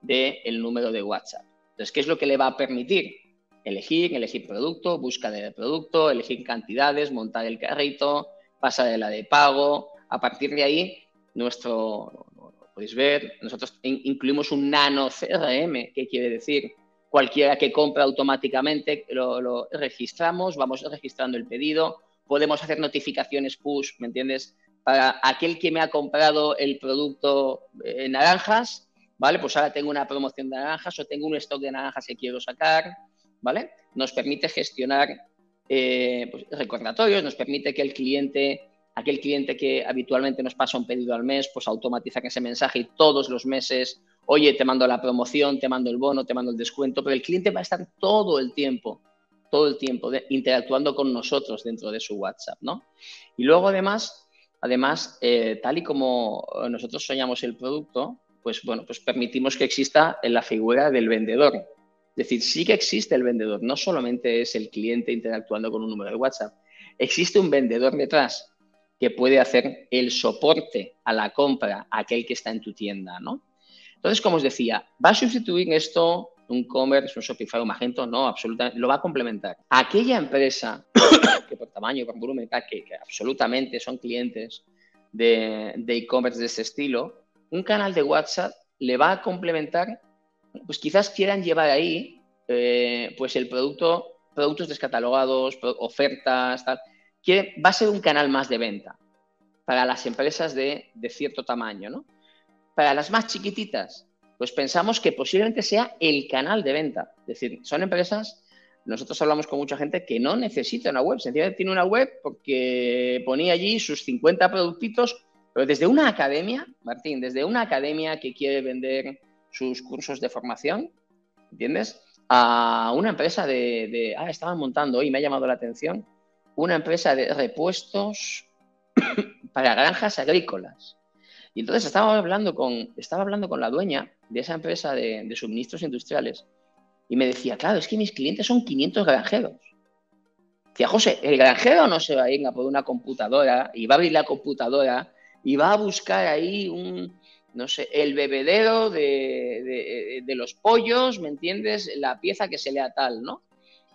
del número de WhatsApp. Entonces, ¿qué es lo que le va a permitir? Elegir, elegir producto, búsqueda de producto, elegir cantidades, montar el carrito, pasarela de pago. A partir de ahí, nuestro, lo, podéis ver, nosotros incluimos un nano CRM, que quiere decir cualquiera que compra automáticamente lo, registramos, vamos registrando el pedido, podemos hacer notificaciones push, ¿me entiendes? Para aquel que me ha comprado el producto en naranjas, ¿vale? Pues ahora tengo una promoción de naranjas o tengo un stock de naranjas que quiero sacar, ¿vale? Nos permite gestionar eh, pues, recordatorios, nos permite que el cliente aquel cliente que habitualmente nos pasa un pedido al mes, pues automatizar ese mensaje y todos los meses, oye, te mando la promoción, te mando el bono, te mando el descuento, pero el cliente va a estar todo el tiempo, todo el tiempo interactuando con nosotros dentro de su WhatsApp, ¿no? Y luego además, además, eh, tal y como nosotros soñamos el producto, pues bueno, pues permitimos que exista en la figura del vendedor. Es decir, sí que existe el vendedor, no solamente es el cliente interactuando con un número de WhatsApp, existe un vendedor detrás que puede hacer el soporte a la compra aquel que está en tu tienda, ¿no? Entonces, como os decía, ¿va a sustituir esto un commerce, un Shopify, un Magento? No, absolutamente, lo va a complementar. Aquella empresa que por tamaño, por volumen, que, que absolutamente son clientes de e-commerce de, ese estilo, un canal de WhatsApp le va a complementar, pues quizás quieran llevar ahí eh, pues el producto, productos descatalogados, ofertas, tal, va a ser un canal más de venta para las empresas de, cierto tamaño, ¿no? Para las más chiquititas, pues pensamos que posiblemente sea el canal de venta. Es decir, son empresas, nosotros hablamos con mucha gente que no necesita una web, sencillamente tiene una web porque ponía allí sus 50 productitos, pero desde una academia, Martín, desde una academia que quiere vender sus cursos de formación, ¿entiendes? A una empresa de, de ah, estaban montando hoy, me ha llamado la atención, una empresa de repuestos para granjas agrícolas. Y entonces estaba hablando con, estaba hablando con la dueña de esa empresa de, suministros industriales y me decía, claro, es que mis clientes son 500 granjeros. Decía, José, el granjero no se va a ir a por una computadora y va a abrir la computadora y va a buscar ahí un, no sé, el bebedero de, de, los pollos, ¿me entiendes? La pieza que se lea tal, ¿no?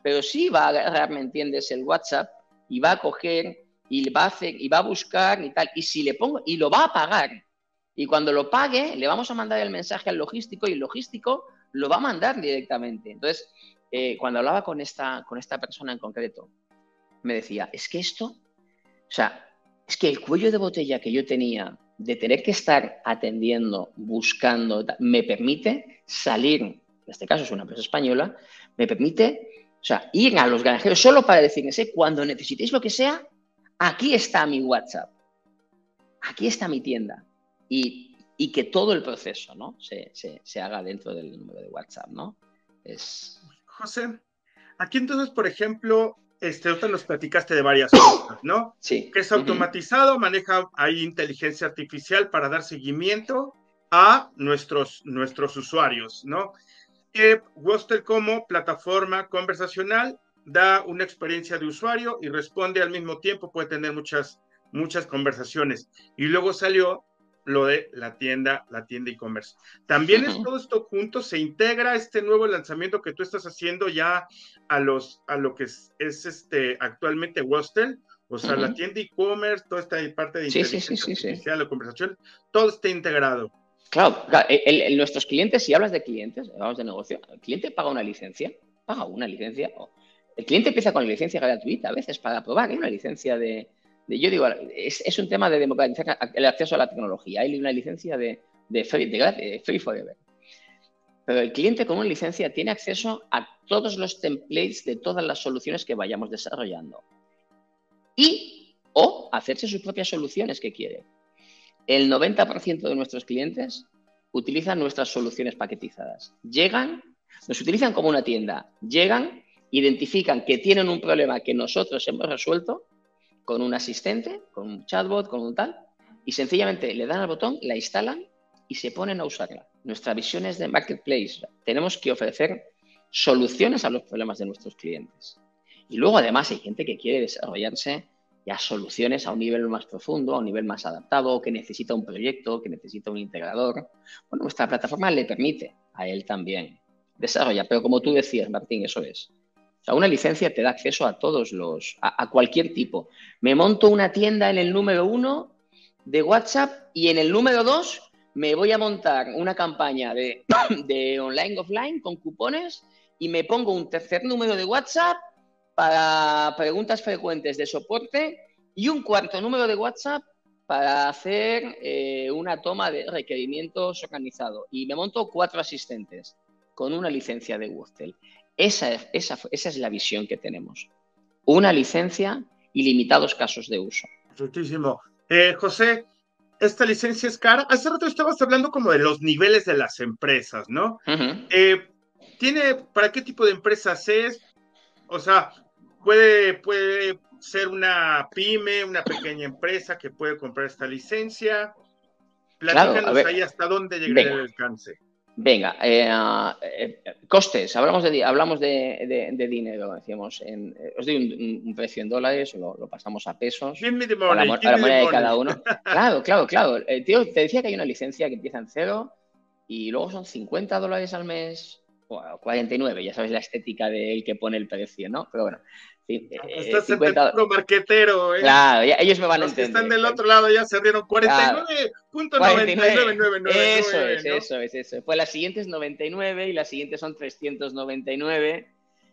Pero sí va a agarrar, ¿me entiendes? El WhatsApp y va a coger y va a, hacer, y va a buscar y tal. Y si le pongo, y lo va a pagar. Y cuando lo pague, le vamos a mandar el mensaje al logístico y el logístico lo va a mandar directamente. Entonces, eh, cuando hablaba con esta, con esta persona en concreto, me decía, es que esto, o sea, es que el cuello de botella que yo tenía de tener que estar atendiendo, buscando, me permite salir, en este caso es una empresa española, me permite, o sea, ir a los granjeros solo para decirles, cuando necesitéis lo que sea, aquí está mi WhatsApp, aquí está mi tienda. Y, que todo el proceso ¿no? se, se, haga dentro del número de WhatsApp, ¿no? Es... José, aquí entonces, por ejemplo, este, ahorita nos platicaste de varias cosas, ¿no? Sí. Que es automatizado, maneja ahí inteligencia artificial para dar seguimiento a nuestros, nuestros usuarios, ¿no? Que Wostel como plataforma conversacional da una experiencia de usuario y responde al mismo tiempo, puede tener muchas, muchas conversaciones. Y luego salió lo de la tienda, la tienda e-commerce. También es todo esto junto, se integra este nuevo lanzamiento que tú estás haciendo ya a los a lo que es, este actualmente Wostel, o sea, la tienda e-commerce, toda esta parte de inteligencia artificial, la conversación, todo está integrado. Claro, nuestros clientes, si hablas de clientes, hablamos de negocio, el cliente paga una licencia, paga una licencia. El cliente empieza con licencia gratuita a veces para probar, hay una licencia de, yo digo, es, un tema de democratizar el acceso a la tecnología. Hay una licencia de, free, forever. Pero el cliente con una licencia tiene acceso a todos los templates de todas las soluciones que vayamos desarrollando. Y o hacerse sus propias soluciones que quiere. El 90% de nuestros clientes utilizan nuestras soluciones paquetizadas. Llegan, nos utilizan como una tienda. Llegan, identifican que tienen un problema que nosotros hemos resuelto con un asistente, con un chatbot, con un tal, y sencillamente le dan al botón, la instalan y se ponen a usarla. Nuestra visión es de marketplace. Tenemos que ofrecer soluciones a los problemas de nuestros clientes. Y luego además hay gente que quiere desarrollarse ya soluciones a un nivel más profundo, a un nivel más adaptado, que necesita un proyecto, que necesita un integrador. Bueno, nuestra plataforma le permite a él también desarrollar. Pero como tú decías, Martín, eso es. O sea, una licencia te da acceso a todos los, a, cualquier tipo. Me monto una tienda en el número uno de WhatsApp y en el número dos me voy a montar una campaña de, de online offline con cupones y me pongo un tercer número de WhatsApp para preguntas frecuentes de soporte y un cuarto número de WhatsApp para hacer eh, una toma de requerimientos organizado. Y me monto cuatro asistentes con una licencia de Wurzel. Esa, esa, esa es la visión que tenemos. Una licencia y limitados casos de uso. Muchísimo. Eh, José, esta licencia es cara. Hace rato estabas hablando como de los niveles de las empresas, ¿no? Eh, ¿Tiene, para qué tipo de empresas es? O sea, puede, puede ser una pyme, una pequeña empresa que puede comprar esta licencia. Platícanos ahí hasta dónde llega el alcance. Venga, eh, eh, costes, hablamos de, hablamos de, dinero, decíamos, en, eh, os doy un, precio en dólares, lo, lo pasamos a pesos, a la, moneda de cada uno. Claro, claro, claro. tío, te decía que hay una licencia que empieza en cero y luego son 50 dólares al mes, o 49, ya sabes la estética de él que pone el precio, ¿no? Pero bueno, Sí, Estás 50... en marquetero, ¿eh? Claro, ellos me van a entender. están del otro lado ya se rieron 49.9999. Eso es, eso es, eso. Pues las siguientes 99 y las siguientes son 399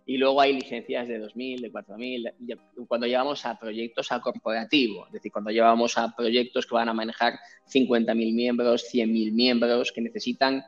y luego hay licencias de 2.000, de 4.000, cuando llevamos a proyectos a corporativo, es decir, cuando llevamos a proyectos que van a manejar 50.000 miembros, 100.000 miembros, que necesitan,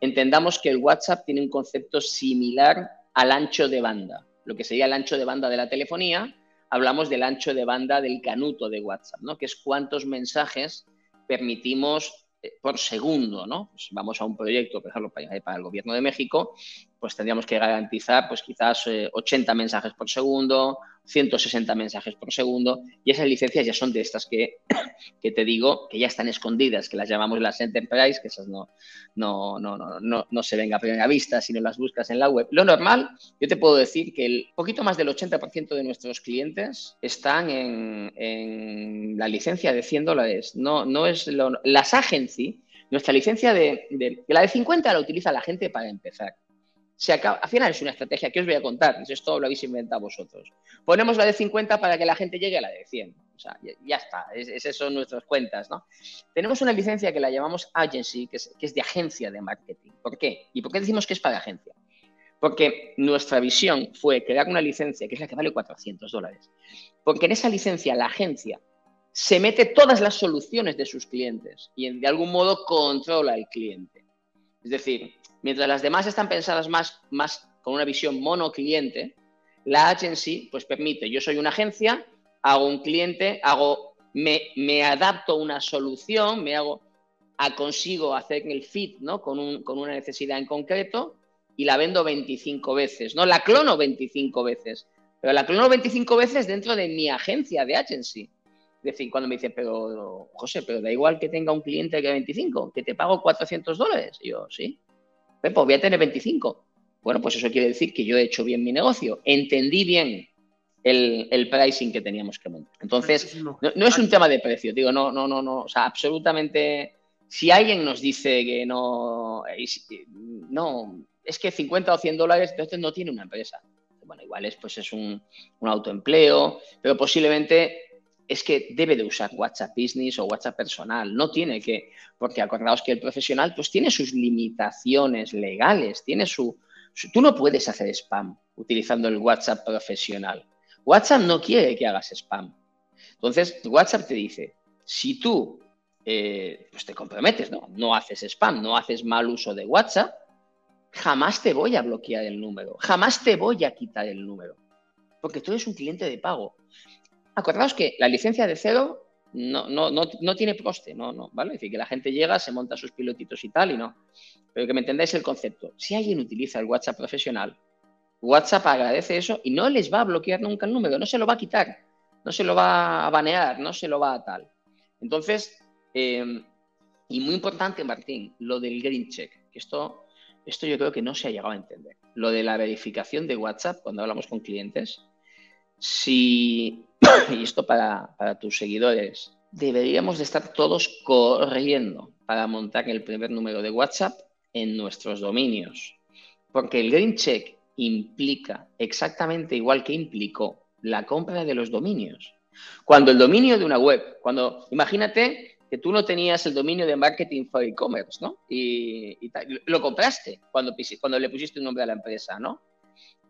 entendamos que el WhatsApp tiene un concepto similar al ancho de banda lo que sería el ancho de banda de la telefonía, hablamos del ancho de banda del canuto de WhatsApp, ¿no? que es cuántos mensajes permitimos eh, por segundo, ¿no? Pues vamos a un proyecto, por ejemplo, para, el gobierno de México, pues tendríamos que garantizar, pues quizás 80 eh, mensajes por segundo, 160 mensajes por segundo, y esas licencias ya son de estas que, que te digo, que ya están escondidas, que las llamamos las Enterprise, que esas no, no, no, no, no, se ven a primera vista si no las buscas en la web. Lo normal, yo te puedo decir que el poquito más del 80% de nuestros clientes están en, en, la licencia de 100 dólares. No, no es lo, las agency, nuestra licencia de, de, la de 50 la utiliza la gente para empezar al final es una estrategia que os voy a contar, esto lo habéis inventado vosotros. Ponemos la de 50 para que la gente llegue a la de 100. O sea, ya, está, esas son nuestras cuentas, ¿no? Tenemos una licencia que la llamamos agency, que es, que es de agencia de marketing. ¿Por qué? ¿Y por qué decimos que es para agencia? Porque nuestra visión fue crear una licencia, que es la que vale 400 dólares. Porque en esa licencia la agencia se mete todas las soluciones de sus clientes y de algún modo controla al cliente. Es decir, mientras las demás están pensadas más, más con una visión monocliente, la agency pues permite, yo soy una agencia, hago un cliente, hago, me, me adapto a una solución, me hago, a, consigo hacer el fit ¿no? con, un, con una necesidad en concreto y la vendo 25 veces, ¿no? La clono 25 veces, pero la clono 25 veces dentro de mi agencia de agency. Es decir, cuando me dicen, pero José, pero da igual que tenga un cliente que 25, que te pago 400 dólares. Y yo, sí. Pues voy a tener 25. Bueno, pues eso quiere decir que yo he hecho bien mi negocio, entendí bien el, pricing que teníamos que montar. Entonces, no, es un tema de precio, digo, no, no, no, no, o sea, absolutamente, si alguien nos dice que no, no, es que 50 o 100 dólares, entonces no tiene una empresa. Bueno, igual es, pues es un, un autoempleo, pero posiblemente es que debe de usar WhatsApp Business o WhatsApp personal, no tiene que, porque acordaos que el profesional pues tiene sus limitaciones legales, tiene su, Tú no puedes hacer spam utilizando el WhatsApp profesional. WhatsApp no quiere que hagas spam. Entonces, WhatsApp te dice, si tú eh, pues te comprometes, ¿no? no haces spam, no haces mal uso de WhatsApp, jamás te voy a bloquear el número, jamás te voy a quitar el número, porque tú eres un cliente de pago. Acordaos que la licencia de cero no, no, no, no tiene coste, no, no, ¿vale? Es decir, que la gente llega, se monta sus pilotitos y tal, y no. Pero que me entendáis el concepto. Si alguien utiliza el WhatsApp profesional, WhatsApp agradece eso y no les va a bloquear nunca el número, no se lo va a quitar, no se lo va a banear, no se lo va a tal. Entonces, em, y muy importante, Martín, lo del green check, que esto, esto yo creo que no se ha llegado a entender. Lo de la verificación de WhatsApp cuando hablamos con clientes, si y esto para, tus seguidores, deberíamos de estar todos corriendo para montar el primer número de WhatsApp en nuestros dominios. Porque el Green Check implica exactamente igual que implicó la compra de los dominios. Cuando el dominio de una web, cuando imagínate que tú no tenías el dominio de marketing for e-commerce, ¿no? Y, lo compraste cuando, le pusiste un nombre a la empresa, ¿no?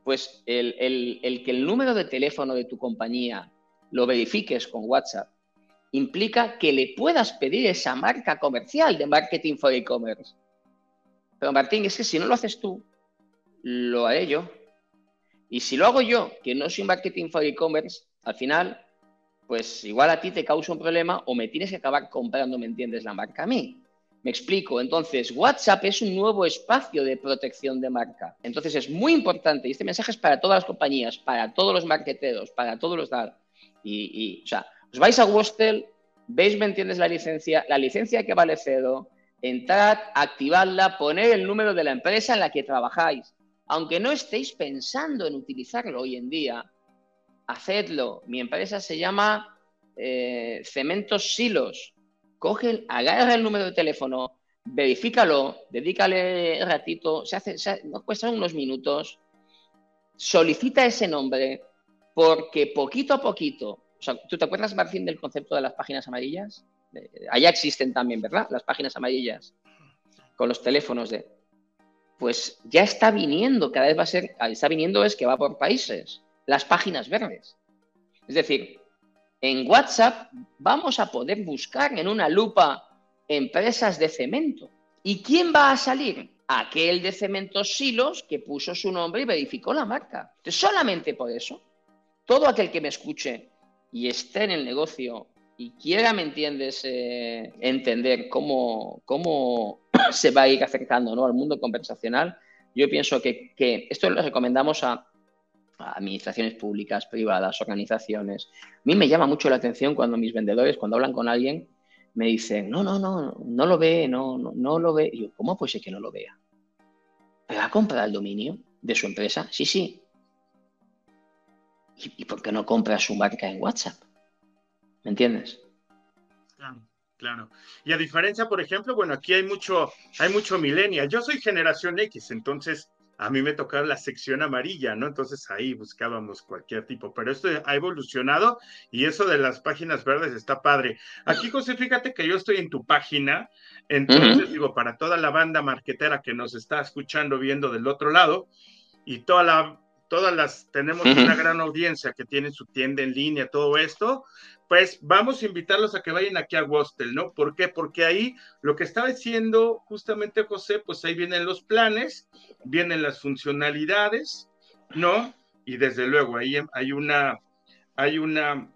Pues el que el número de teléfono de tu compañía lo verifiques con WhatsApp, implica que le puedas pedir esa marca comercial de marketing for e-commerce. Pero Martín, es que si no lo haces tú, lo haré yo. Y si lo hago yo, que no soy marketing for e-commerce, al final, pues igual a ti te causa un problema o me tienes que acabar comprando, ¿me entiendes? La marca a mí. Me explico. Entonces, WhatsApp es un nuevo espacio de protección de marca. Entonces, es muy importante, y este mensaje es para todas las compañías, para todos los marketeros, para todos los dar y, o sea, os vais a Wostel, veis, ¿me entiendes? La licencia, la licencia que vale cero, entrad, activadla, poner el número de la empresa en la que trabajáis. Aunque no estéis pensando en utilizarlo hoy en día, hacedlo. Mi empresa se llama eh, Cementos Silos. Coge, agarra el número de teléfono, verifícalo, dedícale ratito, se hace, se, nos cuesta unos minutos, solicita ese nombre, porque poquito a poquito, ¿tú te acuerdas, Martín, del concepto de las páginas amarillas? allá existen también, ¿verdad? Las páginas amarillas con los teléfonos de... Pues ya está viniendo, cada vez va a ser, está viniendo es que va por países, las páginas verdes. Es decir, en WhatsApp vamos a poder buscar en una lupa empresas de cemento. ¿Y quién va a salir? Aquel de cementos silos que puso su nombre y verificó la marca. Solamente por eso todo aquel que me escuche y esté en el negocio y quiera, ¿me entiendes?, eh, entender cómo, cómo se va a ir acercando ¿no? al mundo conversacional, yo pienso que, esto lo recomendamos a, administraciones públicas, privadas, organizaciones. A mí me llama mucho la atención cuando mis vendedores, cuando hablan con alguien, me dicen, no, no, no, no lo ve, no, no, no lo ve. Y yo, ¿cómo puede ser que no lo vea? ¿Pero ha comprado el dominio de su empresa? Sí, sí, ¿Y, por qué no compra su marca en WhatsApp? ¿Me entiendes? Claro, claro. Y a diferencia, por ejemplo, bueno, aquí hay mucho, hay mucho millennial. Yo soy generación X, entonces a mí me tocaba la sección amarilla, ¿no? Entonces ahí buscábamos cualquier tipo, pero esto ha evolucionado y eso de las páginas verdes está padre. Aquí, José, fíjate que yo estoy en tu página, entonces digo, para toda la banda marquetera que nos está escuchando, viendo del otro lado, y toda la, todas las, tenemos una gran audiencia que tiene su tienda en línea, todo esto, pues vamos a invitarlos a que vayan aquí a Wostel, ¿no? ¿Por qué? Porque ahí lo que estaba diciendo justamente José, pues ahí vienen los planes, vienen las funcionalidades, ¿no? Y desde luego ahí hay una, hay una,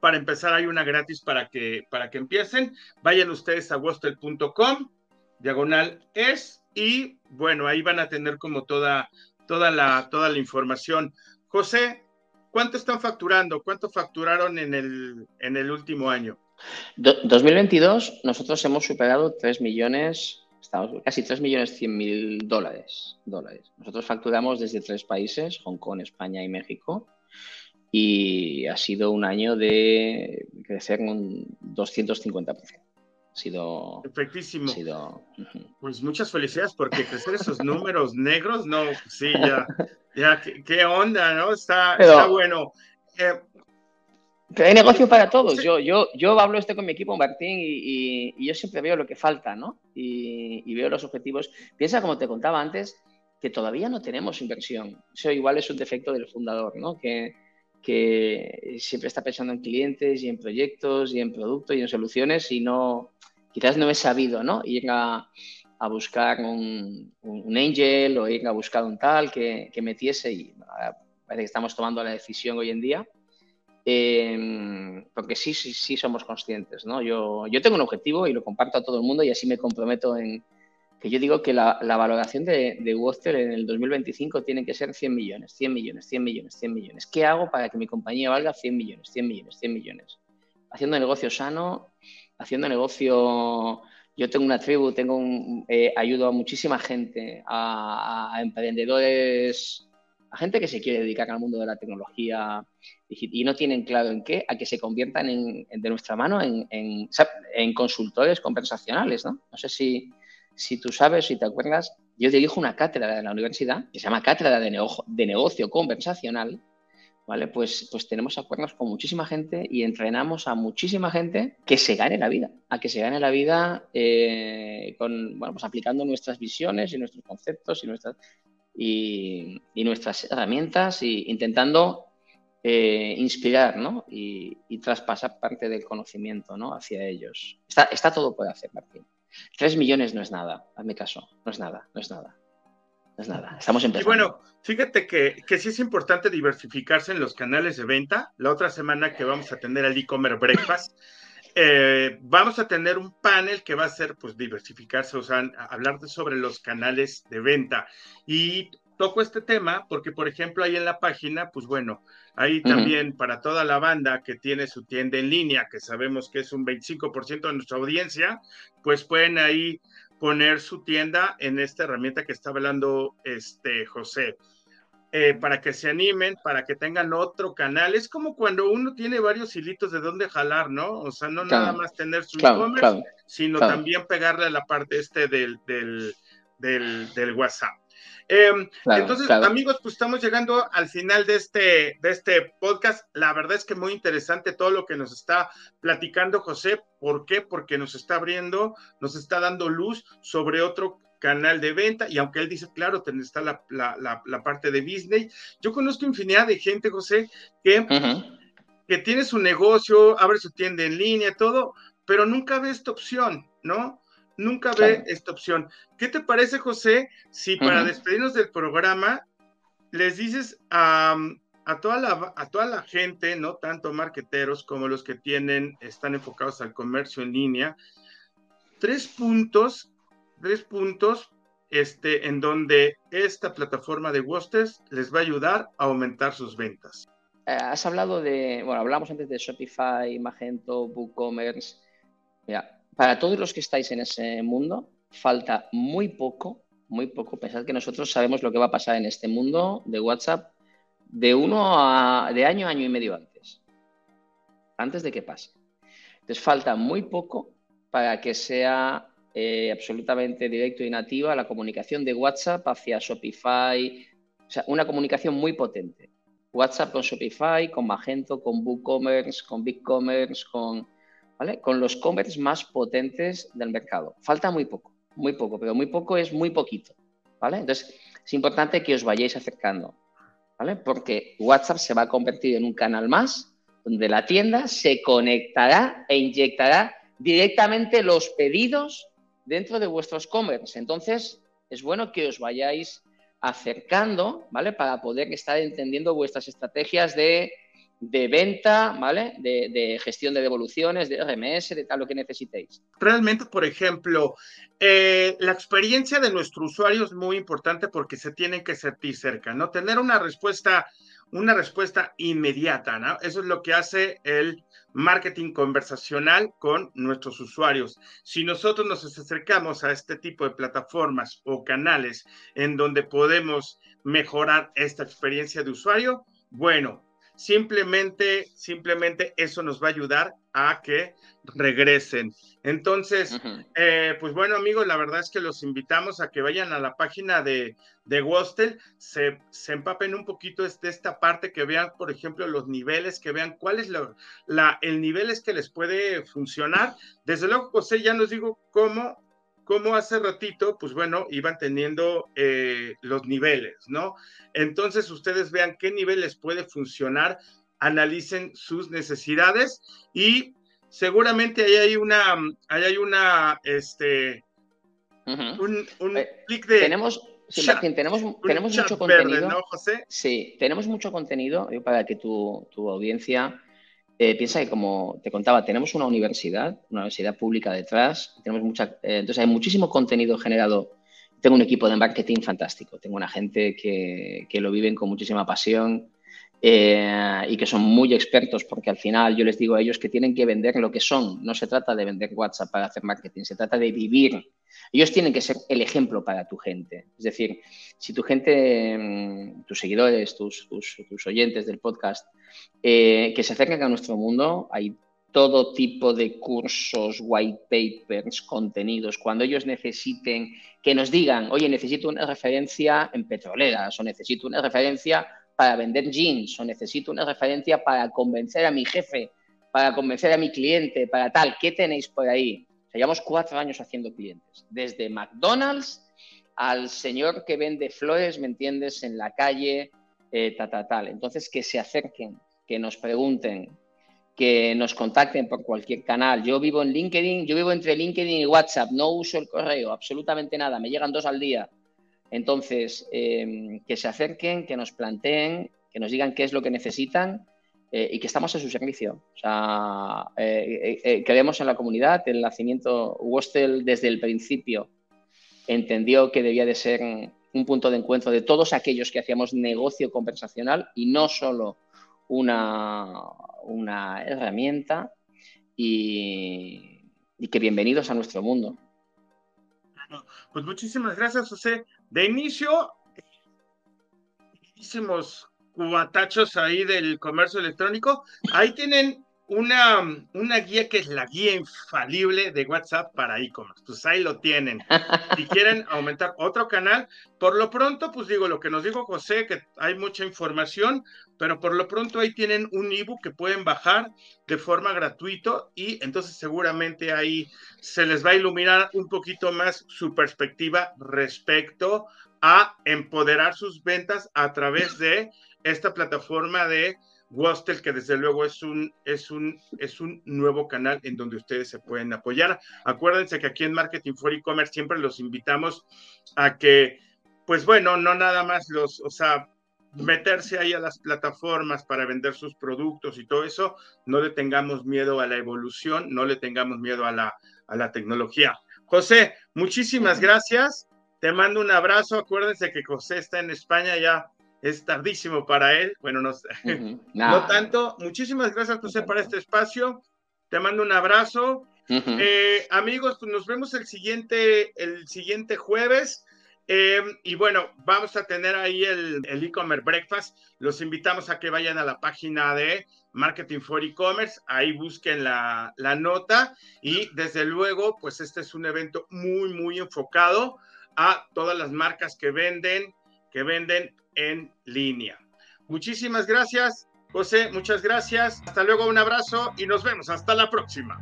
para empezar hay una gratis para que, para que empiecen. Vayan ustedes a wostel.com, diagonal es, y bueno, ahí van a tener como toda, toda la, toda la información. José, ¿Cuánto están facturando? ¿Cuánto facturaron en el, en el último año? 2022 nosotros hemos superado 3 millones, estamos casi 3 millones 100 mil dólares, dólares. Nosotros facturamos desde tres países, Hong Kong, España y México, y ha sido un año de crecer un 250% sido. Efectísimo. Pues muchas felicidades porque crecer esos números negros, no, sí, ya, ya, qué, onda, ¿no? Está, está bueno. Eh, hay negocio para todos. Yo, yo, yo hablo este con mi equipo, Martín, y, y, yo siempre veo lo que falta, ¿no? Y, y, veo los objetivos. Piensa, como te contaba antes, que todavía no tenemos inversión. Eso igual es un defecto del fundador, ¿no? Que, que siempre está pensando en clientes y en proyectos y en productos y en soluciones y no, quizás no he sabido, ¿no? Ir a, buscar un, angel o ir a buscar un tal que, metiese y parece que estamos tomando la decisión hoy en día. Em, porque sí, sí, sí somos conscientes, ¿no? Yo, yo tengo un objetivo y lo comparto a todo el mundo y así me comprometo en que yo digo que la, valoración de, de en el 2025 tiene que ser 100 millones, 100 millones, 100 millones, 100 millones. ¿Qué hago para que mi compañía valga 100 millones, 100 millones, 100 millones? Haciendo negocio sano, haciendo negocio, yo tengo una tribu, tengo un, eh, ayudo a muchísima gente, a, emprendedores, a gente que se quiere dedicar al mundo de la tecnología y no tienen claro en qué, a que se conviertan en, de nuestra mano en, en, consultores conversacionales, ¿no? No sé si, si tú sabes, si te acuerdas, yo dirijo una cátedra de la universidad que se llama Cátedra de, Negocio Conversacional, ¿vale? Pues, pues tenemos acuerdos con muchísima gente y entrenamos a muchísima gente que se gane la vida, a que se gane la vida eh, bueno, pues aplicando nuestras visiones y nuestros conceptos y nuestras, y, nuestras herramientas e intentando eh, inspirar ¿no? y, traspasar parte del conocimiento ¿no? hacia ellos. Está, está todo por hacer, Martín. Tres millones no es nada, hazme caso, no es nada, no es nada es nada, estamos empezando. Y bueno, fíjate que, que sí es importante diversificarse en los canales de venta. La otra semana que vamos a tener el e-commerce breakfast, eh, vamos a tener un panel que va a ser pues diversificarse, o sea, hablar sobre los canales de venta. Y toco este tema porque, por ejemplo, ahí en la página, pues bueno, ahí también para toda la banda que tiene su tienda en línea, que sabemos que es un 25% de nuestra audiencia, pues pueden ahí poner su tienda en esta herramienta que está hablando este José. Eh, para que se animen, para que tengan otro canal. Es como cuando uno tiene varios hilitos de dónde jalar, ¿no? O sea, no nada más tener su e-commerce, sino también pegarle a la parte este del, del, del WhatsApp. Em, entonces, amigos, pues estamos llegando al final de este, de este podcast. La verdad es que muy interesante todo lo que nos está platicando José. ¿Por qué? Porque nos está abriendo, nos está dando luz sobre otro canal de venta y aunque él dice, claro, está la, la, parte de Disney, yo conozco infinidad de gente, José, que, que tiene su negocio, abre su tienda en línea, todo, pero nunca ve esta opción, ¿no? Nunca ve esta opción. ¿Qué te parece, José, si para despedirnos del programa les dices a, toda la, a toda la gente, no tanto marqueteros como los que tienen, están enfocados al comercio en línea, tres puntos, tres puntos este, en donde esta plataforma de Wosters les va a ayudar a aumentar sus ventas. Eh, has hablado de, bueno, hablamos antes de Shopify, Magento, WooCommerce. Mira, para todos los que estáis en ese mundo, falta muy poco, muy poco. Pensad que nosotros sabemos lo que va a pasar en este mundo de WhatsApp de uno de año a año y medio antes, antes de que pase. Entonces falta muy poco para que sea eh, absolutamente directo y nativa la comunicación de WhatsApp hacia Shopify, o sea, una comunicación muy potente. WhatsApp con Shopify, con Magento, con WooCommerce, con BigCommerce, con, con los commerce más potentes del mercado. Falta muy poco, muy poco, pero muy poco es muy poquito. ¿vale? Entonces, es importante que os vayáis acercando, ¿vale? porque WhatsApp se va a convertir en un canal más donde la tienda se conectará e inyectará directamente los pedidos dentro de vuestros commerce. Entonces, es bueno que os vayáis acercando, ¿vale? Para poder estar entendiendo vuestras estrategias de, venta, ¿vale? De, gestión de devoluciones, de RMS, de tal lo que necesitéis. Realmente, por ejemplo, eh, la experiencia de nuestro usuario es muy importante porque se tienen que sentir cerca, ¿no? Tener una respuesta una respuesta inmediata, ¿no? Eso es lo que hace el marketing conversacional con nuestros usuarios. Si nosotros nos acercamos a este tipo de plataformas o canales en donde podemos mejorar esta experiencia de usuario, bueno, simplemente, simplemente eso nos va a ayudar a que regresen. Entonces, eh, pues bueno, amigos, la verdad es que los invitamos a que vayan a la página de, de Wostel, se, se, empapen un poquito de esta parte, que vean, por ejemplo, los niveles, que vean cuál es la, el nivel es que les puede funcionar. Desde luego, José, ya nos digo cómo como hace ratito, pues bueno, iban teniendo eh, los niveles, ¿no? Entonces ustedes vean qué niveles puede funcionar, analicen sus necesidades y seguramente ahí hay una, ahí hay una, este, un, eh, clic de... Tenemos, tenemos, tenemos mucho contenido. ¿no, José? Sí, tenemos mucho contenido para que tu, tu audiencia eh, piensa que, como te contaba, tenemos una universidad, una universidad pública detrás, tenemos mucha, eh, entonces hay muchísimo contenido generado. Tengo un equipo de marketing fantástico, tengo una gente que, que lo viven con muchísima pasión, eh, y que son muy expertos porque al final yo les digo a ellos que tienen que vender lo que son. No se trata de vender WhatsApp para hacer marketing, se trata de vivir. Ellos tienen que ser el ejemplo para tu gente. Es decir, si tu gente, mm, tus seguidores, tus, tus, oyentes del podcast, eh, que se acercan a nuestro mundo, hay todo tipo de cursos, white papers, contenidos, cuando ellos necesiten que nos digan, oye, necesito una referencia en petroleras o necesito una referencia para vender jeans o necesito una referencia para convencer a mi jefe, para convencer a mi cliente, para tal, ¿qué tenéis por ahí? llevamos cuatro años haciendo clientes, desde McDonald's al señor que vende flores, ¿me entiendes?, en la calle, eh, tal, tal, tal. Entonces, que se acerquen, que nos pregunten, que nos contacten por cualquier canal. Yo vivo en LinkedIn, yo vivo entre LinkedIn y WhatsApp, no uso el correo, absolutamente nada, me llegan dos al día. Entonces, em, que se acerquen, que nos planteen, que nos digan qué es lo que necesitan eh, y que estamos a su servicio. O sea, eh, eh, creemos en la comunidad, el nacimiento, Wostel desde el principio entendió que debía de ser un punto de encuentro de todos aquellos que hacíamos negocio conversacional y no solo una, una herramienta y que bienvenidos a nuestro mundo. Pues muchísimas gracias, José. De inicio, hicimos cubatachos ahí del comercio electrónico. Ahí tienen una, una guía que es la guía infalible de WhatsApp para e-commerce. Pues ahí lo tienen. Si quieren aumentar otro canal, por lo pronto, pues digo lo que nos dijo José, que hay mucha información, pero por lo pronto ahí tienen un ebook que pueden bajar de forma gratuita y entonces seguramente ahí se les va a iluminar un poquito más su perspectiva respecto a empoderar sus ventas a través de esta plataforma de Wostel, que desde luego es un, es, un, es un nuevo canal en donde ustedes se pueden apoyar. Acuérdense que aquí en Marketing for E-Commerce siempre los invitamos a que, pues bueno, no nada más los, o sea, meterse ahí a las plataformas para vender sus productos y todo eso, no le tengamos miedo a la evolución, no le tengamos miedo a la, a la tecnología. José, muchísimas gracias. Te mando un abrazo. Acuérdense que José está en España ya es tardísimo para él. Bueno, no, no tanto. Muchísimas gracias, José, para este espacio. Te mando un abrazo. Eh, amigos, pues nos vemos el siguiente, el siguiente jueves. Em, y bueno, vamos a tener ahí el e-commerce breakfast. Los invitamos a que vayan a la página de Marketing for E-Commerce, ahí busquen la, la nota y desde luego, pues este es un evento muy, muy enfocado a todas las marcas que venden, que venden en línea. Muchísimas gracias, José, muchas gracias. Hasta luego, un abrazo y nos vemos. Hasta la próxima.